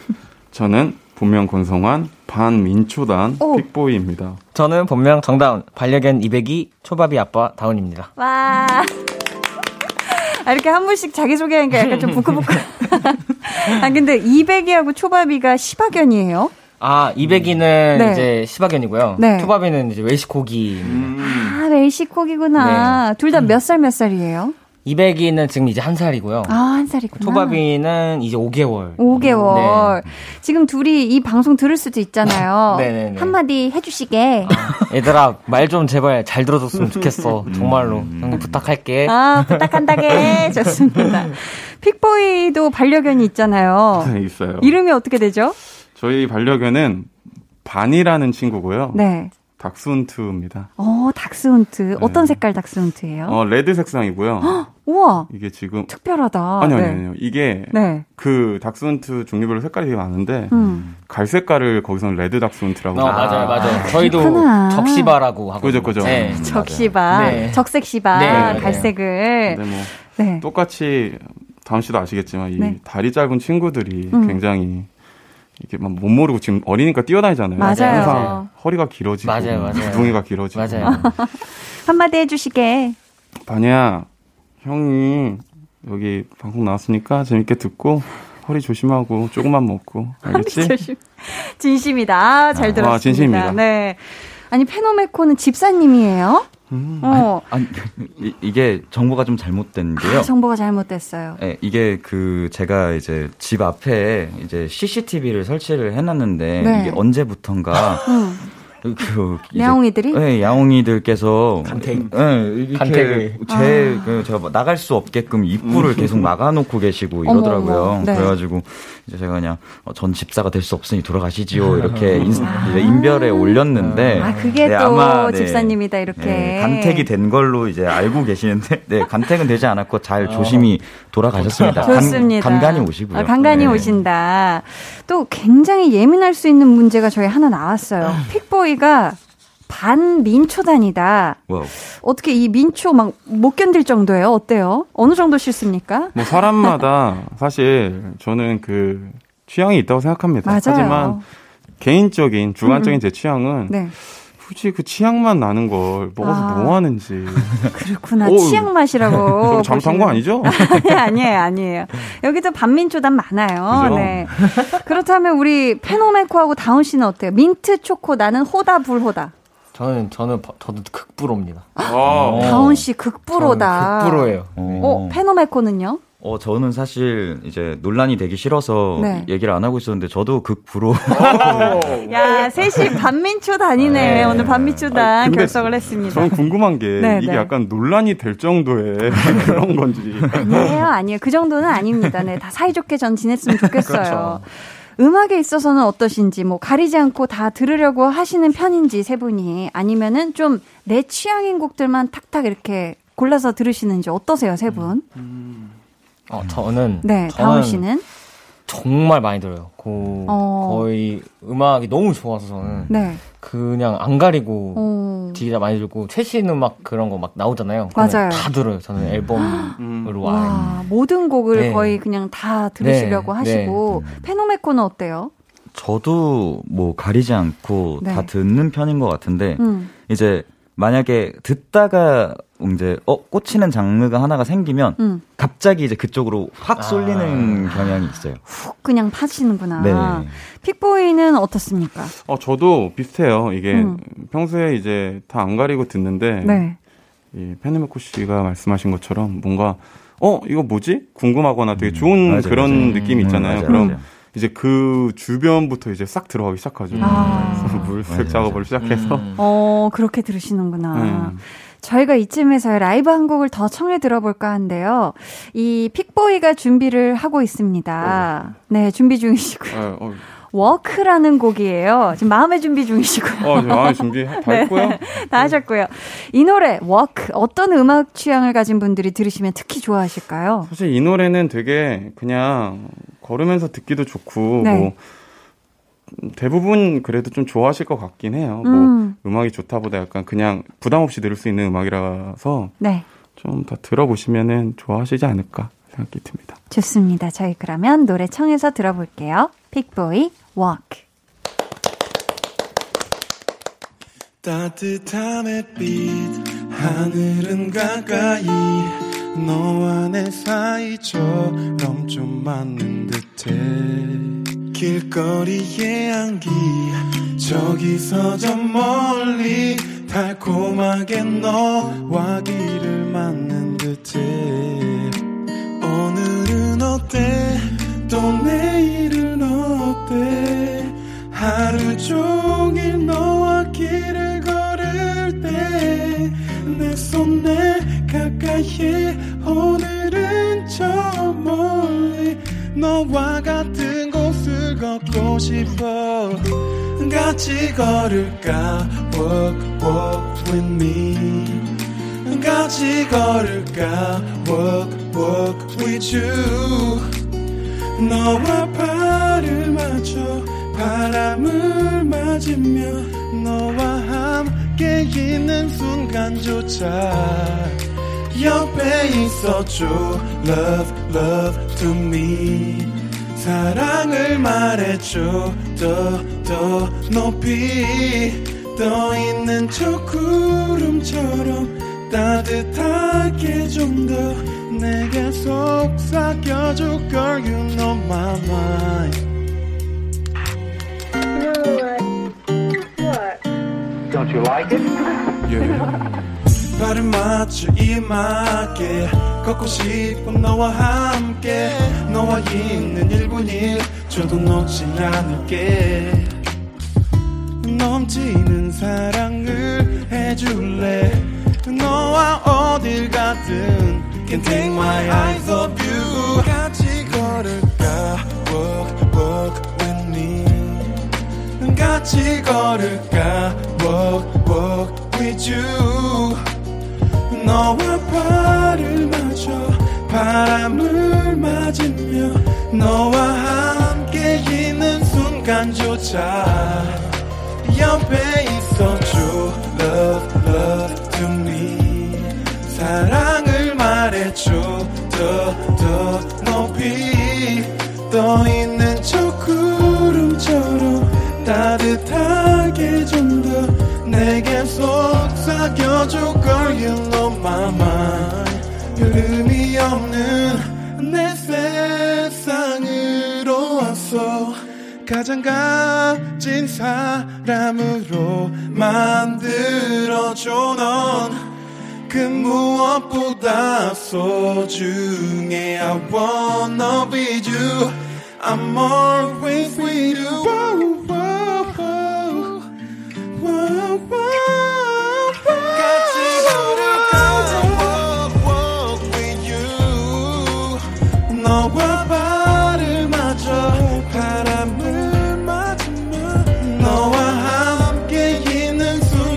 저는 본명 권성환, 반민초단 픽보이입니다. 저는 본명 정다운, 반려견 200이, 초밥이 아빠 다운입니다. 와. 아, 이렇게 한 분씩 자기소개하니까 약간 좀 부끄부끄. 아, 근데 200이하고 초밥이가 시바견이에요? 아, 200이는 네. 이제 시바견이고요. 네. 초밥이는 이제 웰시코기. 아. 네. 둘다 몇살몇 살이에요? 200이는 지금 이제 한 살이고요. 아, 한 살이구나. 초밥이는 이제 5개월. 5개월. 지금 둘이 이 방송 들을 수도 있잖아요. 네네네. 한마디 해주시게. 얘들아, 말 좀 제발 잘 들어줬으면 좋겠어. 정말로. 형님 부탁할게. 아, 부탁한다게. 좋습니다. 픽보이도 반려견이 있잖아요. 네, 있어요. 이름이 어떻게 되죠? 저희 반려견은 반이라는 친구고요. 네. 닥스훈트입니다. 어, 닥스훈트. 어떤 색깔 닥스훈트예요? 어, red 색상이고요. 우와. 이게 지금 특별하다. 아니요, 네. 아니요, 아니요. 이게 네. 그 닥스훈트 종류별로 색깔이 되게 많은데 음. 갈색깔을 거기서는 red 닥스훈트라고. 어, 맞아요, 맞아요. 저희도 그렇구나. 적시바라고 하고. 그죠, 그죠. 네. 적시바, 네. 적색시바, 네, 네. 갈색을. 근데 뭐 네. 똑같이 다은 씨도 아시겠지만 이 네. 다리 짧은 친구들이 음. 굉장히 이게 막 못 모르고 지금 어리니까 뛰어다니잖아요. 맞아요. 항상 허리가 길어지고 맞아요, 맞아요. 구덩이가 길어지고. 맞아요. 한마디 해주시게. 반야 형이 여기 방송 나왔으니까 재밌게 듣고 허리 조심하고 조금만 먹고 알겠지? 조심. 진심이다. 아, 잘 아, 들었습니다. 진심입니다. 네. 아니, 페노메코는 집사님이에요? 어. 아니, 이, 이게 정보가 좀 잘못된 게요. 아, 정보가 잘못됐어요. 네, 이게 그 제가 이제 집 앞에 이제 CCTV를 설치를 해놨는데 네. 이게 언제부턴가 응. 그 이제- 야옹이들이? 네, 야옹이들께서 간택. 네, 이렇게 간택을. 제 그, 제가 나갈 수 없게끔 입구를 계속 막아놓고 계시고 이러더라고요. 어머. 네. 그래가지고 이제 제가 그냥 어, 전 집사가 될 수 없으니 돌아가시지요 이렇게 인, 이제 인별에 올렸는데 아, 그게 네, 또 아마, 네, 집사님이다, 이렇게. 네, 간택이 된 걸로 이제 알고 계시는데 네 간택은 되지 않았고 잘 조심히 돌아가셨습니다. 간- 좋습니다. 간간히 오시고요. 아, 간간히 네. 오신다. 또 굉장히 예민할 수 있는 문제가 저희 하나 나왔어요. 픽보이가 반민초단이다. wow. 어떻게 이 민초 막 못 견딜 정도예요? 어때요? 어느 정도 싫습니까? 뭐 사람마다 사실 저는 그 취향이 있다고 생각합니다. 맞아요. 하지만 개인적인 주관적인 음, 음. 제 취향은 네. 굳이 그 치약 맛 나는 걸 먹어서 아. 뭐 하는지. 그렇구나. 어우, 치약 맛이라고. 잘못한 거 아니죠? 아니, 아니에요, 아니에요. 여기도 반민초단 많아요. 그죠? 네. 그렇다면 우리 페노메코하고 다운 씨는 어때요? 민트 초코 나는 호다 불호다. 저는, 저는, 버- 저도 극불호입니다. 아. 다운 씨 극불호다. 저는 극불호예요. 어, 페노메코는요? 어, 저는 사실 이제 논란이 되기 싫어서 네. 얘기를 안 하고 있었는데 저도 극불호 야, 셋이 반민초 다니네. 네. 오늘 반민초단 아니, 결석을 했습니다. 저는 궁금한 게 네, 이게 네. 약간 논란이 될 정도의 그런 건지. 아니에요, 아니에요. 그 정도는 아닙니다. 네, 다 사이좋게 전 지냈으면 좋겠어요. 그렇죠. 음악에 있어서는 어떠신지, 뭐, 가리지 않고 다 들으려고 하시는 편인지, 세 분이. 아니면은 좀 내 취향인 곡들만 탁탁 이렇게 골라서 들으시는지 어떠세요, 세 분? 어, 저는. 네, 저는 다운 씨는? 정말 많이 들어요. 고, 어. 거의 음악이 너무 좋아서 저는. 네. 그냥 안 가리고 어. 진짜 많이 들고 최신 음악 그런 거 막 나오잖아요. 맞아요. 다 들어요. 저는 앨범으로 아예. 와, 모든 곡을 네. 거의 그냥 다 들으시려고 네, 하시고, 페노메코는 어때요? 저도 뭐 가리지 않고 네. 다 듣는 편인 것 같은데 음. 이제 만약에 듣다가 이제 어 꽂히는 장르가 하나가 생기면 음. 갑자기 이제 그쪽으로 확 쏠리는 경향이 있어요. 훅 그냥 파시는구나. 네. 픽보이는 어떻습니까? 어, 저도 비슷해요. 이게 음. 평소에 이제 다 안 가리고 듣는데 네. 이 페네메코 씨가 말씀하신 것처럼 뭔가 어 이거 뭐지 궁금하거나 되게 좋은 맞아요, 그런 맞아요. 느낌이 음, 있잖아요. 맞아요, 그럼. 이제 그 주변부터 이제 싹 들어가기 시작하죠. 아. 물색 작업을 시작해서 어, 그렇게 들으시는구나. 음. 저희가 이쯤에서 라이브 한 곡을 더 청해 들어볼까 하는데요. 이 픽보이가 준비를 하고 있습니다. 네, 준비 중이시고요. 어, 어, Walk라는 곡이에요. 지금 마음의 준비 중이시고요. 어, 저 마음의 준비 다 네, 했고요. 다 하셨고요. 이 노래, Walk, 어떤 음악 취향을 가진 분들이 들으시면 특히 좋아하실까요? 사실 이 노래는 되게 그냥 걸으면서 듣기도 좋고 네. 뭐 대부분 그래도 좀 좋아하실 것 같긴 해요. 음. 뭐 음악이 좋다보다 약간 그냥 부담 없이 들을 수 있는 음악이라서 네. 좀더 들어보시면은 좋아하시지 않을까 생각이 듭니다. 좋습니다. 저희 그러면 노래 청해서 들어볼게요. 픽보이, Walk. 따뜻한 햇빛 하늘은 가까이 너와 내 사이처럼 좀 맞는 듯해 길거리의 향기. 저기서 저 멀리 달콤하게 너와 길을 맞는 듯해. 오늘은 어때? 또 내일은 어때? 하루 종일 너와 길을 걸을 때 내 손에 가까이 오늘은 저 멀리 너와 같은 곳을 걷고 싶어. 같이 걸을까? Walk walk with me. 같이 걸을까? Walk walk with you. 너와 발을 맞춰 바람을 맞으며 너와 함께 있는 순간조차 옆에 있어줘 love love to me 사랑을 말해줘 더 더 높이 떠 있는 저 구름처럼 따뜻하게 좀 더 내게 속삭여줘 girl you know my mind Don't you like it? 발을 맞춰 이 맞게. 걷고 싶어 너와 함께. 너와 있는 1분 1초도 놓지 않을게. 넘치는 사랑을 해줄래? 너와 어딜 가든 Can take my eyes off you. 같이 걸을까? Walk walk with me. 같이 걸을까? Walk walk with you 너와 발을 맞춰 바람을 맞으며 너와 함께 있는 순간조차 옆에 있어줘 love love to me. 사랑을 말해줘 더 더 높이 떠 있는 저 구름처럼 따뜻하게 좀더 내게 속삭여줘 girl you know my mind 흐름이 없는 내 세상으로 왔어 가장 값진 사람으로 만들어줘 넌 그 무엇보다 소중해 I wanna be you I'm always with you.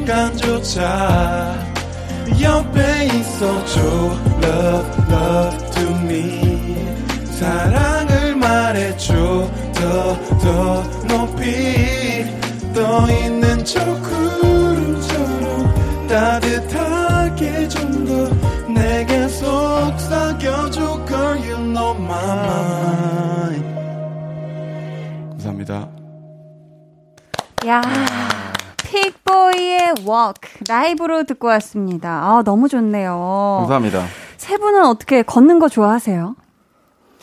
순간조차 옆에 있어줘. Love love to me. 사랑을 말해줘. 더 더 높이 떠 있는 저 야, 픽보이의 Walk 라이브로 듣고 왔습니다. 아, 너무 좋네요. 감사합니다. 세 분은 어떻게 걷는 거 좋아하세요?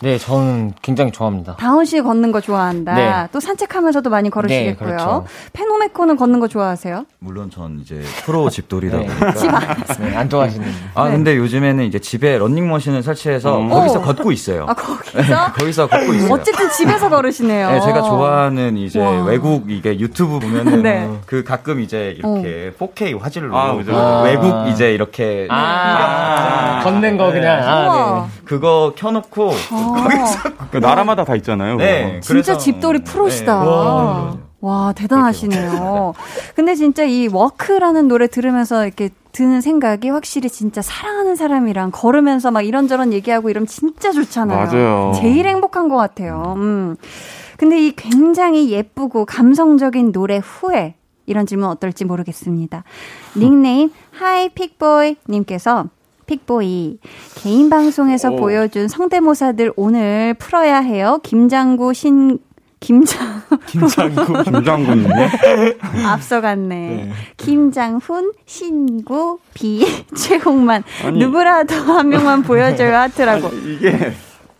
네, 저는 굉장히 좋아합니다. 다운 씨 걷는 거 좋아한다. 네. 또 산책하면서도 많이 걸으시겠고요. 네, 그렇죠. 페노메코는 걷는 거 좋아하세요? 물론 전 이제 프로 집돌이다 네. 보니까. 집 안에서. 네, 안 좋아하시는. 아 네. 근데 요즘에는 이제 집에 런닝머신을 설치해서 음. 거기서 오. 걷고 있어요. 아, 거기서? 네, 거기서 걷고 있어요. 어쨌든 집에서 걸으시네요. 네, 제가 좋아하는 이제 와. 외국 이게 유튜브 보면은 네. 그 가끔 이제 이렇게 4K 화질로 아. 그 외국 이제 이렇게 아, 걷는 거 그냥. 아. 그거 켜놓고 아, 그 나라마다 다 있잖아요. 네, 진짜 그래서- 집돌이 프로시다. 네. 와, 와. 대단하시네요. 근데 진짜 이 워크라는 노래 들으면서 이렇게 드는 생각이 확실히 진짜 사랑하는 사람이랑 걸으면서 막 이런저런 얘기하고 이러면 진짜 좋잖아요. 맞아요. 제일 행복한 것 같아요. 음. 근데 이 굉장히 예쁘고 감성적인 노래 후에 이런 질문 어떨지 모르겠습니다. 닉네임 Hi 픽보이 님께서 픽보이 개인 방송에서 오. 보여준 성대모사들 오늘 풀어야 해요. 김장구 신 김장 김장구 김장군이요? 앞서갔네. 네. 김장훈, 신구, 비, 최홍만 아니. 누구라도 한 명만 보여줘요 하트라고. 이게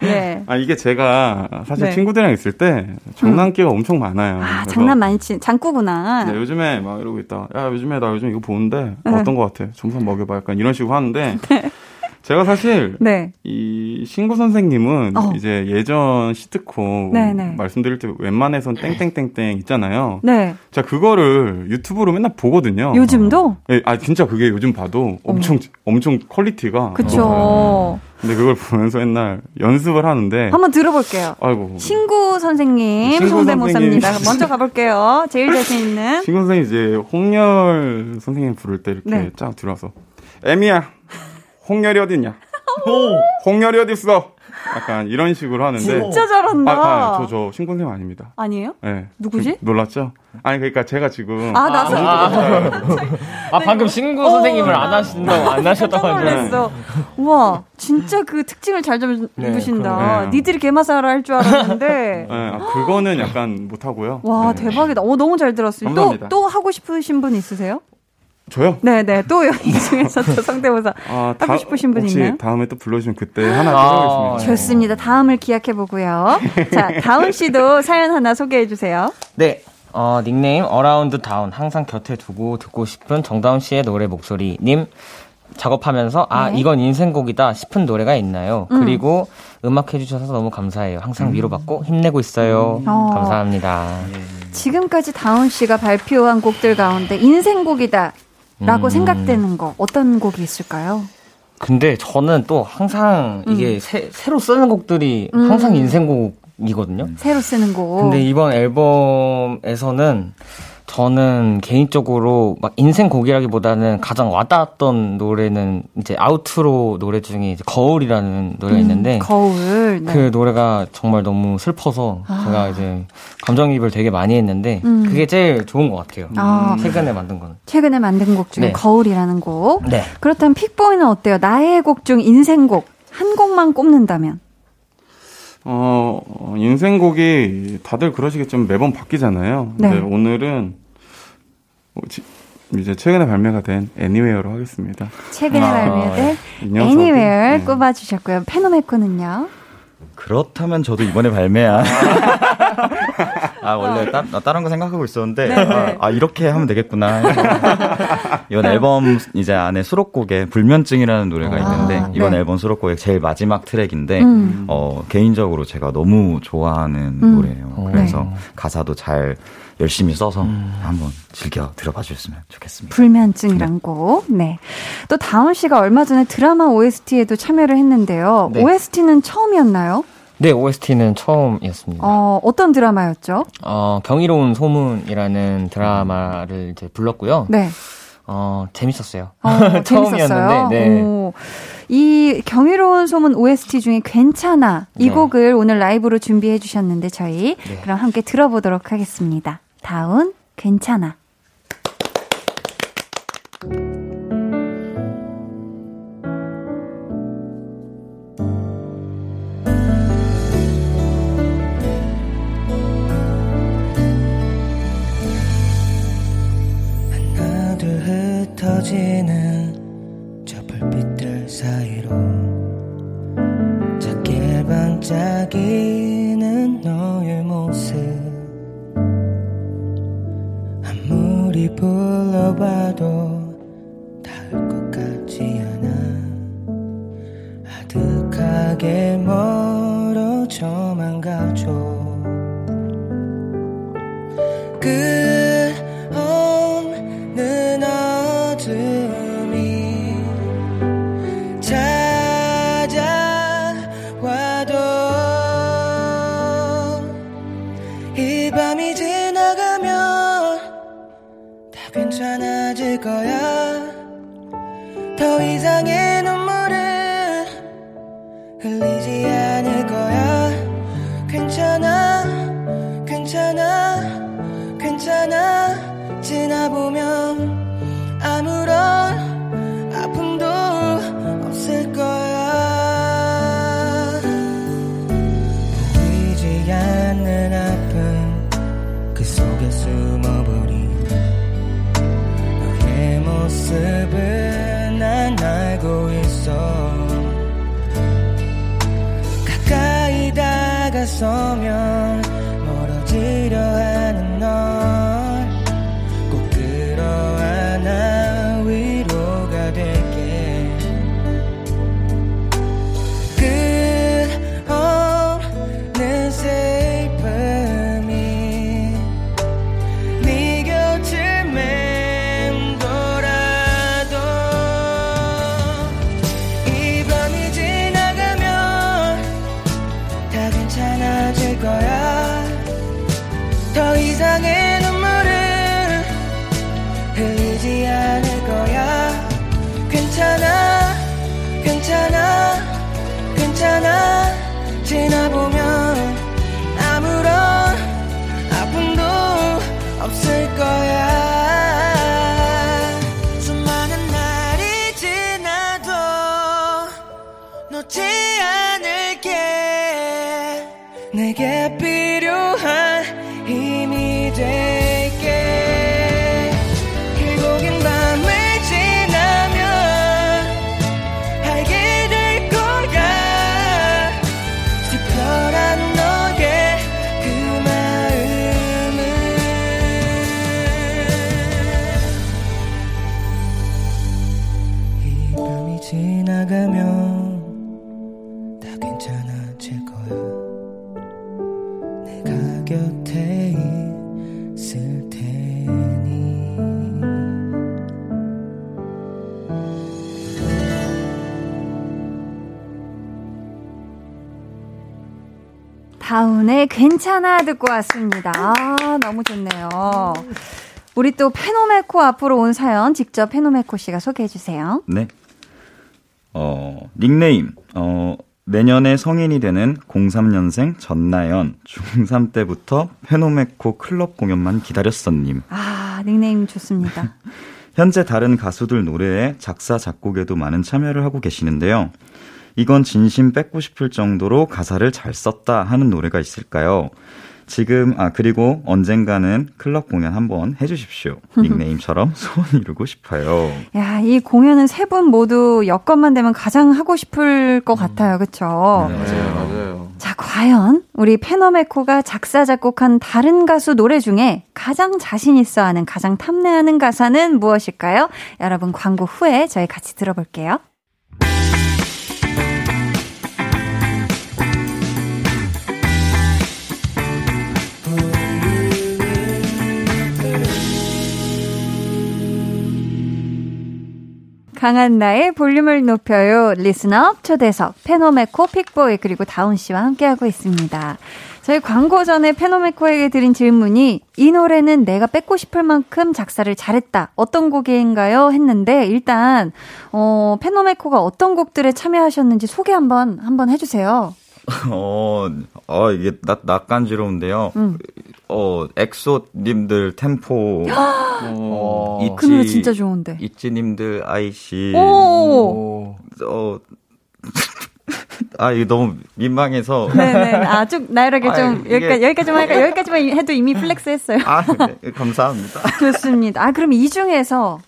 네. 아 이게 제가 사실 네. 친구들이랑 있을 때 장난기가 엄청 많아요. 아, 장난 많이 치, 장구구나. 네, 요즘에 막 이러고 있다. 야 요즘에 나 요즘 이거 보는데 네. 어떤 거 같아? 점수 먹여봐. 약간 이런 식으로 하는데 제가 사실 네. 이 신구 선생님은 어. 이제 예전 시트콤 네, 네. 말씀드릴 때 웬만해선 땡땡땡땡 있잖아요. 네. 자 그거를 유튜브로 맨날 보거든요. 요즘도? 예, 아 진짜 그게 요즘 봐도 엄청 엄청 quality가. 그쵸. 근데 그걸 보면서 맨날 연습을 하는데 한번 들어볼게요. 아이고 신구 선생님 신구 성대모사입니다. 선생님. 먼저 가볼게요. 제일 자신 있는. 신구 선생님 이제 홍열 선생님 부를 때 이렇게 네. 쫙 들어와서 애미야 홍열이 어딨냐? 홍열이 어딨어? 약간 이런 식으로 하는데 진짜 잘한다. 아, 아, 저, 저 선생님 아닙니다. 아니에요? 네. 누구지? 놀랐죠? 아니 그러니까 제가 지금 아, 나서. 아, 방금 신구 선생님을 안 하신다고 안 하셨다고 하는데. 우와, 진짜 그 특징을 잘 잡으신다. 그러네. 니들이 개마사를 할줄 알았는데. 네, 아, 그거는 약간 못 하고요. 와, 네. 대박이다. 어, 너무 잘 들었어요. 또. 또 하고 싶으신 분 있으세요? 저요? 네네. 또 여기 중에서 또 성대모사 아, 하고 싶으신 분 혹시 있나요? 다음에 또 불러주시면 그때 하나 아, 해보겠습니다. 좋습니다. 다음을 기약해 보고요. 자, 다운 씨도 사연 하나 소개해 주세요. 네. 어, 닉네임 around 다운 항상 곁에 두고 듣고 싶은 정다운 씨의 노래 목소리 님 작업하면서 아 네. 이건 인생곡이다 싶은 노래가 있나요? 음. 그리고 음악 해주셔서 너무 감사해요. 항상 위로받고 힘내고 있어요. 어. 감사합니다. 지금까지 다운 씨가 발표한 곡들 가운데 인생곡이다. 라고 음. 생각되는 거 어떤 곡이 있을까요? 근데 저는 또 항상 이게 새, 새로 쓰는 곡들이 음. 항상 인생곡이거든요. 새로 쓰는 곡. 근데 이번 앨범에서는 저는 개인적으로 막 인생 곡이라기보다는 가장 와닿았던 노래는 이제 아우트로 노래 중에 이제 거울이라는 노래가 음, 있는데 거울. 네. 그 노래가 정말 너무 슬퍼서 아. 제가 이제 감정이입을 되게 많이 했는데 음. 그게 제일 좋은 것 같아요. 아. 최근에 만든 거는. 최근에 만든 곡 중에 네. 거울이라는 곡. 네. 그렇다면 픽보이는 어때요? 나의 곡 중 인생곡 한 곡만 꼽는다면. 어, 어, 인생곡이 다들 그러시겠지만 매번 바뀌잖아요. 네. 근데 오늘은 어, 지- 이제 최근에 발매가 된 애니웨어로 하겠습니다. 최근에 아, 발매된 이 녀석이- Anywhere 네. 꼽아 주셨고요. 페노메코는요? 그렇다면 저도 이번에 발매한 아 원래 따, 나 다른 거 생각하고 있었는데 네, 아, 네. 아, 이렇게 하면 되겠구나 이번 앨범 이제 안에 수록곡에 불면증이라는 노래가 있는데 아, 이번 네. 앨범 수록곡의 제일 마지막 트랙인데 음. 어, 개인적으로 제가 너무 좋아하는 음. 노래예요. 그래서 가사도 잘 열심히 써서 한번 즐겨 들어봐 주셨으면 좋겠습니다. 불면증이란 곡. 네. 또 다운 씨가 얼마 전에 드라마 OST에도 참여를 했는데요. 네. OST는 처음이었나요? 네, OST는 처음이었습니다. 어, 어떤 드라마였죠? 어, 경이로운 소문이라는 드라마를 이제 불렀고요. 네. 어, 재밌었어요. 어. 처음이었는데, 네. 오, 이 경이로운 소문 OST 중에 괜찮아 이 네. 곡을 오늘 라이브로 준비해 주셨는데 저희 네. 그럼 함께 들어보도록 하겠습니다. 다운 괜찮아. 알고 있어. 괜찮아 듣고 왔습니다. 아, 너무 좋네요. 우리 또 페노메코 앞으로 온 사연 직접 페노메코 씨가 소개해 주세요. 네. 어, 닉네임, 어, 내년에 성인이 되는 03년생 전나연, 중3 때부터 페노메코 클럽 공연만 기다렸었님. 아, 닉네임 좋습니다. 현재 다른 가수들 노래에 작사, 작곡에도 많은 참여를 하고 계시는데요. 이건 진심 뺏고 싶을 정도로 가사를 잘 썼다 하는 노래가 있을까요? 지금, 아, 그리고 언젠가는 클럽 공연 한번 해주십시오. 닉네임처럼 소원 이루고 싶어요. 야, 이 공연은 세 분 모두 여건만 되면 가장 하고 싶을 것 같아요. 그쵸? 맞아요, 맞아요. 자, 과연 우리 페노메코가 작사, 작곡한 다른 가수 노래 중에 가장 자신 있어 하는, 가장 탐내하는 가사는 무엇일까요? 여러분 광고 후에 저희 같이 들어볼게요. 강한 나의 볼륨을 높여요. 리스너 초대석 페노메코 픽보이 그리고 다운 씨와 함께하고 있습니다. 저희 광고 전에 페노메코에게 드린 질문이 이 노래는 내가 뺏고 싶을 만큼 작사를 잘했다. 어떤 곡인가요? 했는데 일단 어 페노메코가 어떤 곡들에 참여하셨는지 소개 한번 한번 해 주세요. 어, 어, 이게 낯, 낯간지러운데요. 음. 어, 엑소님들 Tempo. 어, ITZY. 그 노래 진짜 좋은데. ITZY님들 ICY. 오. 어, 아, 이거 너무 민망해서. 네네. 아, 쭉 나열하게 좀, 아유, 이게- 여기까지, 여기까지 만 할까? 여기까지만 해도 이미 flex 했어요. 아, 네, 감사합니다. 좋습니다. 아, 그럼 이 중에서,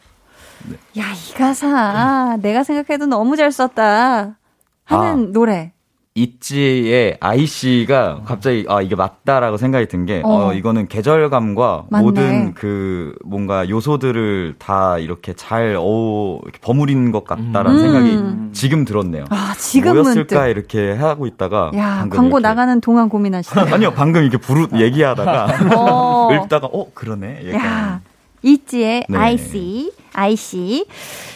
네. 야, 이 가사, 내가 생각해도 너무 잘 썼다. 하는 노래. 있지의 아이씨가 갑자기 아 이게 맞다라고 생각이 든게 어. 어. 이거는 계절감과 맞네. 모든 그 뭔가 요소들을 다 이렇게 잘 어, 이렇게 버무린 것 같다라는 음. 생각이 지금 들었네요. 아, 지금 뭐였을까. 이렇게 하고 있다가 야, 방금 광고 이렇게- 나가는 동안 고민하시다. 아니요 방금 이렇게 부르 얘기하다가 어. 읽다가 어 그러네. 약간. 야, 있지의 네. 아이씨, 아이씨.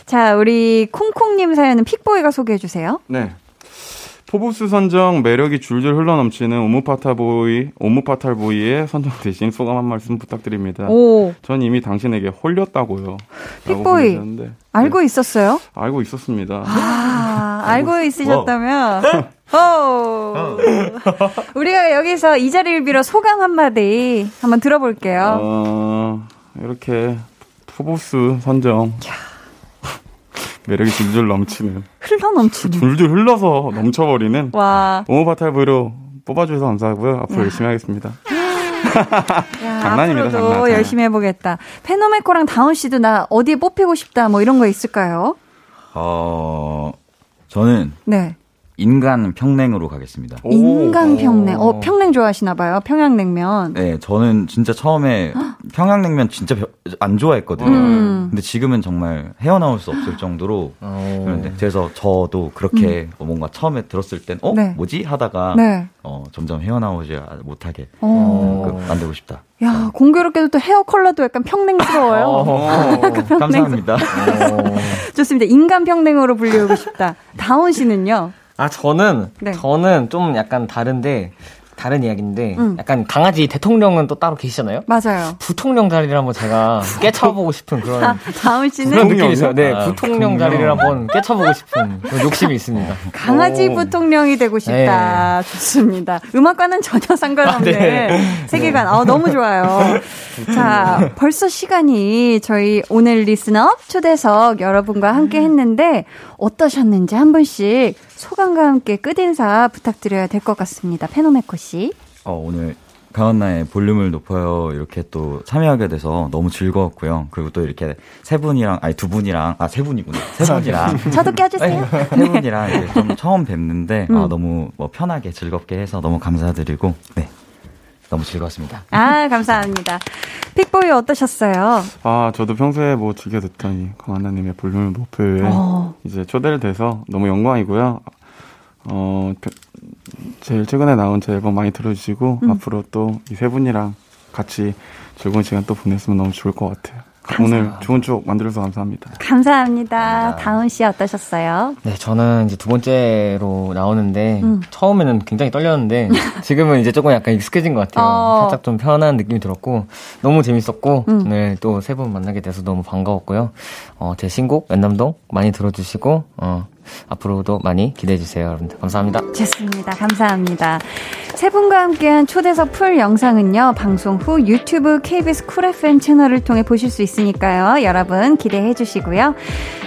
자, 우리 콩콩님 사연은 픽보이가 소개해 주세요. 네. 포브스 선정 매력이 줄줄 흘러넘치는 오무파타보이, 오무파탈보이의 선정 대신 소감 한 말씀 부탁드립니다. 오. 전 이미 당신에게 홀렸다고요. 픽보이. 보내주셨는데, 알고 있었어요? 알고 있었습니다. 아, 알고 있으셨다면. 오. 우리가 여기서 이 자리를 빌어 소감 한마디 한번 들어볼게요. 어, 이렇게 포브스 선정 매력이 줄줄 넘치는 흘러 넘치는. 줄줄 흘러서 넘쳐버리는 와. 옴므파탈 보이로 뽑아주셔서 감사하고요. 앞으로 야. 열심히 하겠습니다. 야, 장난입니다, 앞으로도 장난, 장난. 열심히 해보겠다. 페노메코랑 다운 씨도 나 어디에 뽑히고 싶다 뭐 이런 거 있을까요? 어 저는 네. 인간 평냉으로 가겠습니다. 인간 평냉. 어, 평냉 좋아하시나 봐요. 평양냉면. 네, 저는 진짜 처음에 평양냉면 진짜 안 좋아했거든요. 음. 근데 지금은 정말 헤어나올 수 없을 정도로 그런데 그래서 저도 그렇게 음. 뭔가 처음에 들었을 땐 어, 네. 뭐지 하다가 네. 어, 점점 헤어나오지 못하게 어. 만들고 싶다. 야, 공교롭게도 또 헤어 컬러도 약간 평냉스러워요. 어, 평냉 감사합니다. 좋습니다. 인간 평냉으로 불리우고 싶다. 다운 씨는요? 아, 저는, 네. 저는 좀 약간 다른데, 다른 이야기인데 음. 약간 강아지 대통령은 또 따로 계시잖아요. 맞아요. 부통령 자리를 한번 제가 깨쳐보고 싶은 그런 아, 다음 씨는 그런 느낌이 있어요. 네, 아, 부통령 자리를 한번 깨쳐보고 싶은 그런 욕심이 있습니다. 강아지 오. 부통령이 되고 싶다. 네. 좋습니다. 음악과는 전혀 상관없는 아, 네. 세계관. 네. 아, 너무 좋아요. 자, 벌써 시간이 저희 오늘 리스너업 초대석 여러분과 함께 했는데 어떠셨는지 한 분씩 소감과 함께 끝인사 부탁드려야 될 것 같습니다. 페노메코 씨. 어, 오늘 강한나의 볼륨을 높여요 이렇게 또 참여하게 돼서 너무 즐거웠고요. 그리고 또 이렇게 세 분이랑 아니 두 분이랑 아 세 분이구나 세 분이랑 저도 껴주세요. 네, 세 분이랑 이제 좀 처음 뵙는데 음. 아, 너무 뭐 편하게 즐겁게 해서 너무 감사드리고 네 너무 즐거웠습니다. 아, 감사합니다. 픽보이 어떠셨어요? 아, 저도 평소에 뭐 즐겨 듣더니 강한나님의 볼륨을 높을 어. 이제 초대를 돼서 너무 영광이고요. 어, 제일 최근에 나온 제 앨범 많이 들어주시고 음. 앞으로 또 이 세 분이랑 같이 즐거운 시간 또 보냈으면 너무 좋을 것 같아요. 오늘 좋은 추억 만들어서 감사합니다. 감사합니다. 다운 씨 어떠셨어요? 네, 저는 이제 두 번째로 나오는데 음. 처음에는 굉장히 떨렸는데 지금은 이제 조금 약간 익숙해진 것 같아요. 어. 살짝 좀 편한 느낌이 들었고 너무 재밌었고 음. 오늘 또 세 분 만나게 돼서 너무 반가웠고요. 어, 제 신곡 연남동 많이 들어주시고 어, 앞으로도 많이 기대해 주세요, 여러분들. 감사합니다. 좋습니다. 감사합니다. 세 분과 함께한 초대석 풀 영상은요, 방송 후 유튜브 KBS 쿨 FM 채널을 통해 보실 수 있으니까요. 여러분 기대해 주시고요.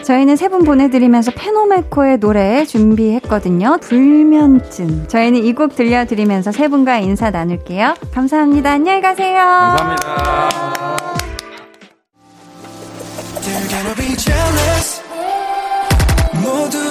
저희는 세 분 보내드리면서 페노메코의 노래 준비했거든요. 불면증. 저희는 이 곡 들려드리면서 세 분과 인사 나눌게요. 감사합니다. 안녕히 가세요. 감사합니다.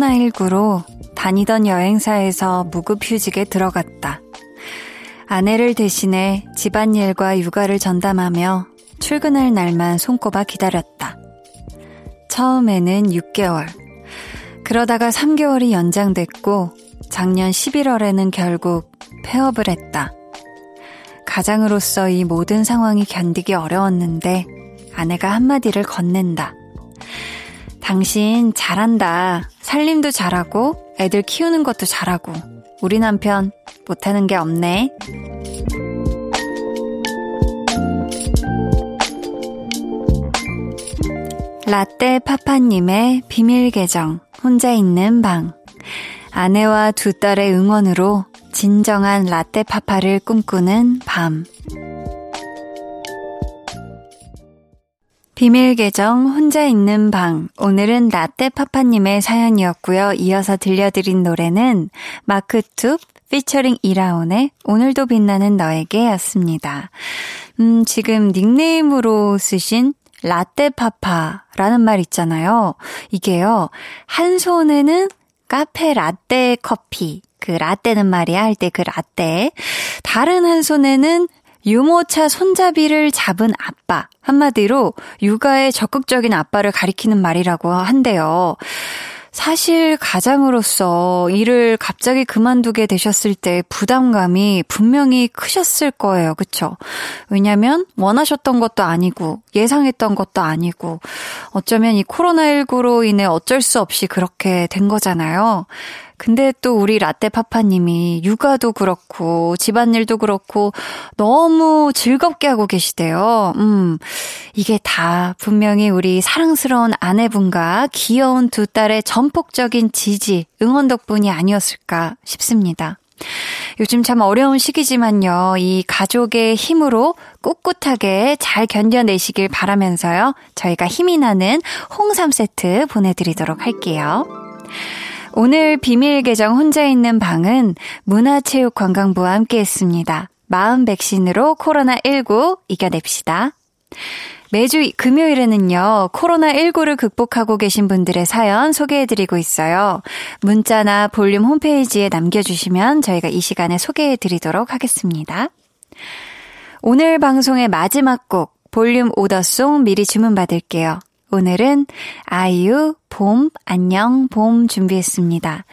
코로나19로 다니던 여행사에서 무급휴직에 들어갔다. 아내를 대신해 집안일과 육아를 전담하며 출근할 날만 손꼽아 기다렸다. 처음에는 6개월. 그러다가 3개월이 연장됐고 작년 11월에는 결국 폐업을 했다. 가장으로서 이 모든 상황이 견디기 어려웠는데 아내가 한마디를 건넨다. 당신 잘한다. 살림도 잘하고 애들 키우는 것도 잘하고 우리 남편 못하는 게 없네. 라떼 파파님의 비밀 계정 혼자 있는 방 아내와 두 딸의 응원으로 진정한 라떼 파파를 꿈꾸는 밤 비밀 계정 혼자 있는 방. 오늘은 라떼 파파님의 사연이었고요. 이어서 들려드린 노래는 마크툭 피처링 이라온의 오늘도 빛나는 너에게 였습니다. 음, 지금 닉네임으로 쓰신 라떼 파파라는 말 있잖아요. 이게요, 한 손에는 카페 라떼 커피. 그 라떼는 말이야 할 때 그 라떼. 다른 한 손에는 유모차 손잡이를 잡은 아빠. 한마디로 육아에 적극적인 아빠를 가리키는 말이라고 한대요. 사실 가장으로서 일을 갑자기 그만두게 되셨을 때 부담감이 분명히 크셨을 거예요. 그쵸? 왜냐면 원하셨던 것도 아니고 예상했던 것도 아니고 어쩌면 이 코로나19로 인해 어쩔 수 없이 그렇게 된 거잖아요. 근데 또 우리 라떼파파님이 육아도 그렇고 집안일도 그렇고 너무 즐겁게 하고 계시대요. 음, 이게 다 분명히 우리 사랑스러운 아내분과 귀여운 두 딸의 전폭적인 지지, 응원 덕분이 아니었을까 싶습니다. 요즘 참 어려운 시기지만요. 이 가족의 힘으로 꿋꿋하게 잘 견뎌내시길 바라면서요. 저희가 힘이 나는 홍삼 세트 보내드리도록 할게요. 오늘 비밀 계정 혼자 있는 방은 문화체육관광부와 함께 했습니다. 마음 백신으로 코로나19 이겨냅시다. 매주 금요일에는요, 코로나19를 극복하고 계신 분들의 사연 소개해드리고 있어요. 문자나 볼륨 홈페이지에 남겨주시면 저희가 이 시간에 소개해드리도록 하겠습니다. 오늘 방송의 마지막 곡, 볼륨 오더송 미리 주문받을게요. 오늘은 아이유 봄 안녕 봄 준비했습니다.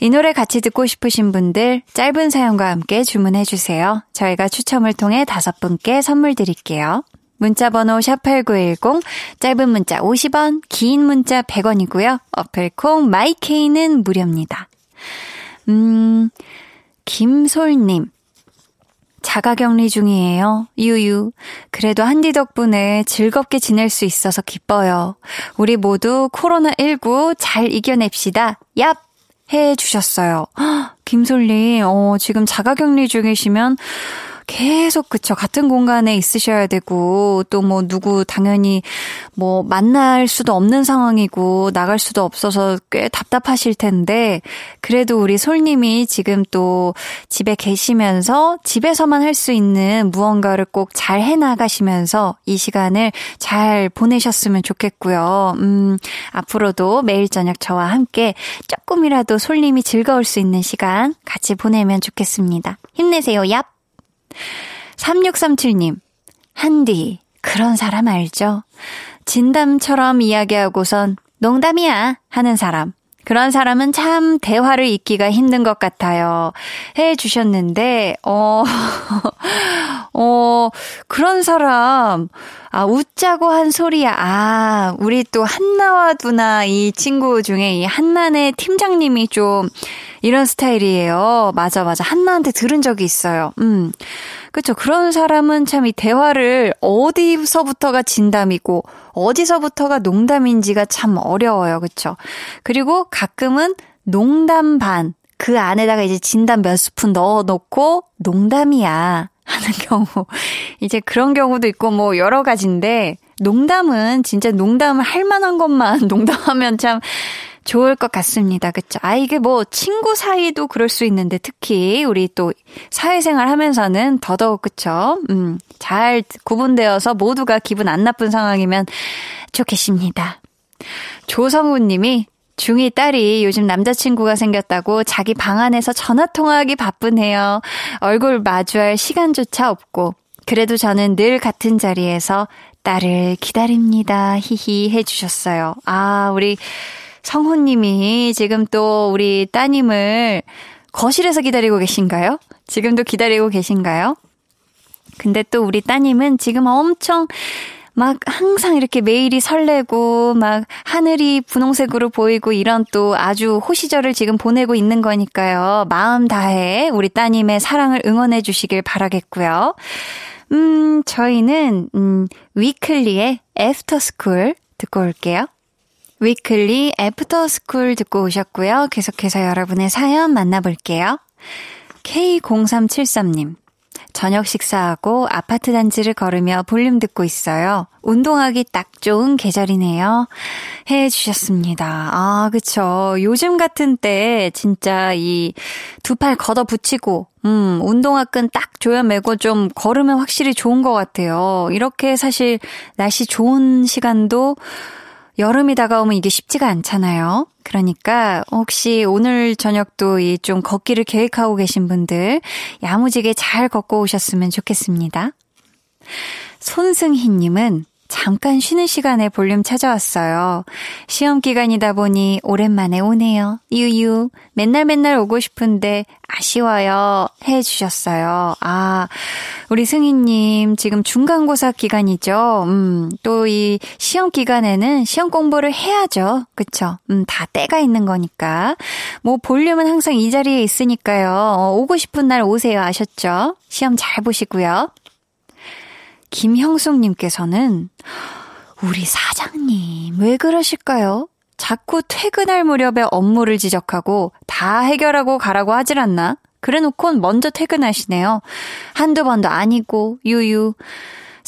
이 노래 같이 듣고 싶으신 분들 짧은 사연과 함께 주문해 주세요. 저희가 추첨을 통해 다섯 분께 선물 드릴게요. 문자 번호 샵8910 짧은 문자 50원, 긴 문자 100원이고요. 어플 콩 마이케이는 무료입니다. 음 김솔 님 자가 격리 중이에요. 유유. 그래도 한디 덕분에 즐겁게 지낼 수 있어서 기뻐요. 우리 모두 코로나19 잘 이겨냅시다. 얍! 해 주셨어요. 김솔님, 어, 지금 자가 격리 중이시면 계속 그쵸 같은 공간에 있으셔야 되고 또 뭐 누구 당연히 뭐 만날 수도 없는 상황이고 나갈 수도 없어서 꽤 답답하실 텐데 그래도 우리 솔님이 지금 또 집에 계시면서 집에서만 할 수 있는 무언가를 꼭 잘 해나가시면서 이 시간을 잘 보내셨으면 좋겠고요. 음, 앞으로도 매일 저녁 저와 함께 조금이라도 솔님이 즐거울 수 있는 시간 같이 보내면 좋겠습니다. 힘내세요, 얍! 3637님, 한디, 그런 사람 알죠? 진담처럼 이야기하고선 농담이야 하는 사람. 그런 사람은 참 대화를 잇기가 힘든 것 같아요. 해 주셨는데, 어, 어, 그런 사람, 아, 웃자고 한 소리야. 아, 우리 또 한나와 두나 이 친구 중에 이 한나네 팀장님이 좀 이런 스타일이에요. 맞아, 맞아. 한나한테 들은 적이 있어요. 음. 그쵸. 그런 사람은 참 이 대화를 어디서부터가 진담이고, 어디서부터가 농담인지가 참 어려워요. 그쵸. 그리고 가끔은 농담 반, 그 안에다가 이제 진담 몇 스푼 넣어 놓고, 농담이야. 하는 경우. 이제 그런 경우도 있고, 뭐, 여러 가지인데, 농담은 진짜 농담을 할 만한 것만 농담하면 참 좋을 것 같습니다. 그쵸? 아, 이게 뭐, 친구 사이도 그럴 수 있는데, 특히, 우리 또, 사회생활 하면서는 더더욱, 그쵸? 음, 잘 구분되어서 모두가 기분 안 나쁜 상황이면 좋겠습니다. 조성우 님이, 중2 딸이 요즘 남자친구가 생겼다고 자기 방 안에서 전화통화하기 바쁘네요. 얼굴 마주할 시간조차 없고. 그래도 저는 늘 같은 자리에서 딸을 기다립니다. 히히 해주셨어요. 아, 우리 성호님이 지금 또 우리 따님을 거실에서 기다리고 계신가요? 지금도 기다리고 계신가요? 근데 또 우리 따님은 지금 엄청 막 항상 이렇게 매일이 설레고 막 하늘이 분홍색으로 보이고 이런 또 아주 호시절을 지금 보내고 있는 거니까요. 마음 다해 우리 따님의 사랑을 응원해 주시길 바라겠고요. 음, 저희는 음, 위클리의 애프터스쿨 듣고 올게요. 위클리 애프터 스쿨 듣고 오셨고요. 계속해서 여러분의 사연 만나볼게요. K0373님. 저녁 식사하고 아파트 단지를 걸으며 볼륨 듣고 있어요. 운동하기 딱 좋은 계절이네요. 해 주셨습니다. 아, 그쵸. 요즘 같은 때 진짜 이 두 팔 걷어 붙이고, 음, 운동화 끈 딱 조여매고 좀 걸으면 확실히 좋은 것 같아요. 이렇게 사실 날씨 좋은 시간도 여름이 다가오면 이게 쉽지가 않잖아요. 그러니까 혹시 오늘 저녁도 이 좀 걷기를 계획하고 계신 분들 야무지게 잘 걷고 오셨으면 좋겠습니다. 손승희님은 잠깐 쉬는 시간에 볼륨 찾아왔어요. 시험 기간이다 보니 오랜만에 오네요. 유유. 맨날 맨날 오고 싶은데 아쉬워요. 해 주셨어요. 아, 우리 승희님 지금 중간고사 기간이죠. 음, 또 이 시험 기간에는 시험 공부를 해야죠. 그쵸? 음, 다 때가 있는 거니까. 뭐 볼륨은 항상 이 자리에 있으니까요. 어, 오고 싶은 날 오세요. 아셨죠? 시험 잘 보시고요. 김형숙님께서는 우리 사장님 왜 그러실까요? 자꾸 퇴근할 무렵에 업무를 지적하고 다 해결하고 가라고 하질 않나? 그래 놓곤 먼저 퇴근하시네요. 한두 번도 아니고, 유유.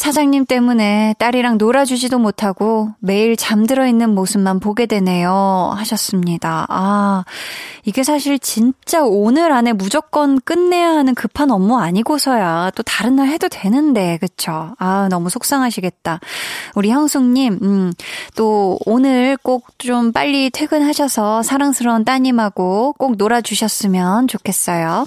사장님 때문에 딸이랑 놀아주지도 못하고 매일 잠들어 있는 모습만 보게 되네요. 하셨습니다. 아, 이게 사실 진짜 오늘 안에 무조건 끝내야 하는 급한 업무 아니고서야 또 다른 날 해도 되는데, 그쵸? 아, 너무 속상하시겠다. 우리 형숙님, 음, 또 오늘 꼭 좀 빨리 퇴근하셔서 사랑스러운 따님하고 꼭 놀아주셨으면 좋겠어요.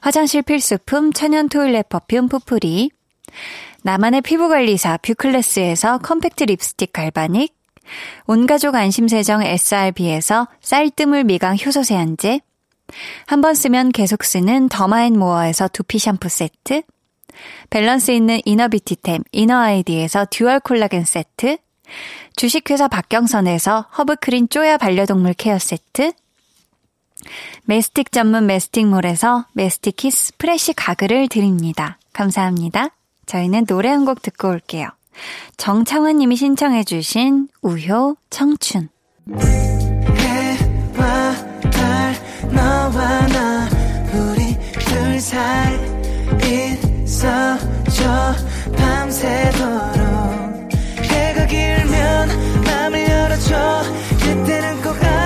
화장실 필수품 천연 토일렛 퍼퓸 푸풀이 나만의 피부관리사 뷰클래스에서 컴팩트 립스틱 갈바닉. 온가족 안심세정 SRB에서 쌀뜨물 미강 효소 세안제. 한 번 쓰면 계속 쓰는 더마앤모어에서 두피 샴푸 세트. 밸런스 있는 이너비티템 이너아이디에서 듀얼 콜라겐 세트. 주식회사 박경선에서 허브크린 쪼야 반려동물 케어 세트 메스틱 전문 메스틱몰에서 메스틱 키스 프레쉬 가글을 드립니다. 감사합니다. 저희는 노래 한 곡 듣고 올게요. 정창환 님이 신청해 주신 우효 청춘 밤새도록 해가 길면 맘을 열어줘 그때는 꼭 안아줄게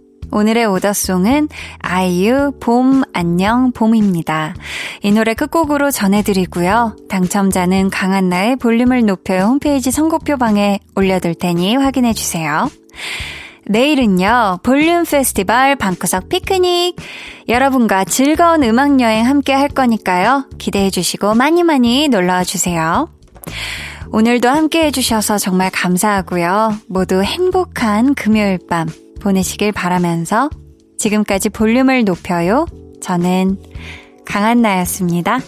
오늘의 오더송은 아이유 봄 안녕 봄입니다. 이 노래 끝곡으로 전해드리고요. 당첨자는 강한나의 볼륨을 높여 홈페이지 선곡표 방에 올려둘 테니 확인해주세요. 내일은요, 볼륨 페스티벌 방구석 피크닉. 여러분과 즐거운 음악여행 함께 할 거니까요. 기대해주시고 많이 많이 놀러와 주세요. 오늘도 함께 해주셔서 정말 감사하고요. 모두 행복한 금요일 밤 보내시길 바라면서 지금까지 볼륨을 높여요. 저는 강한나였습니다.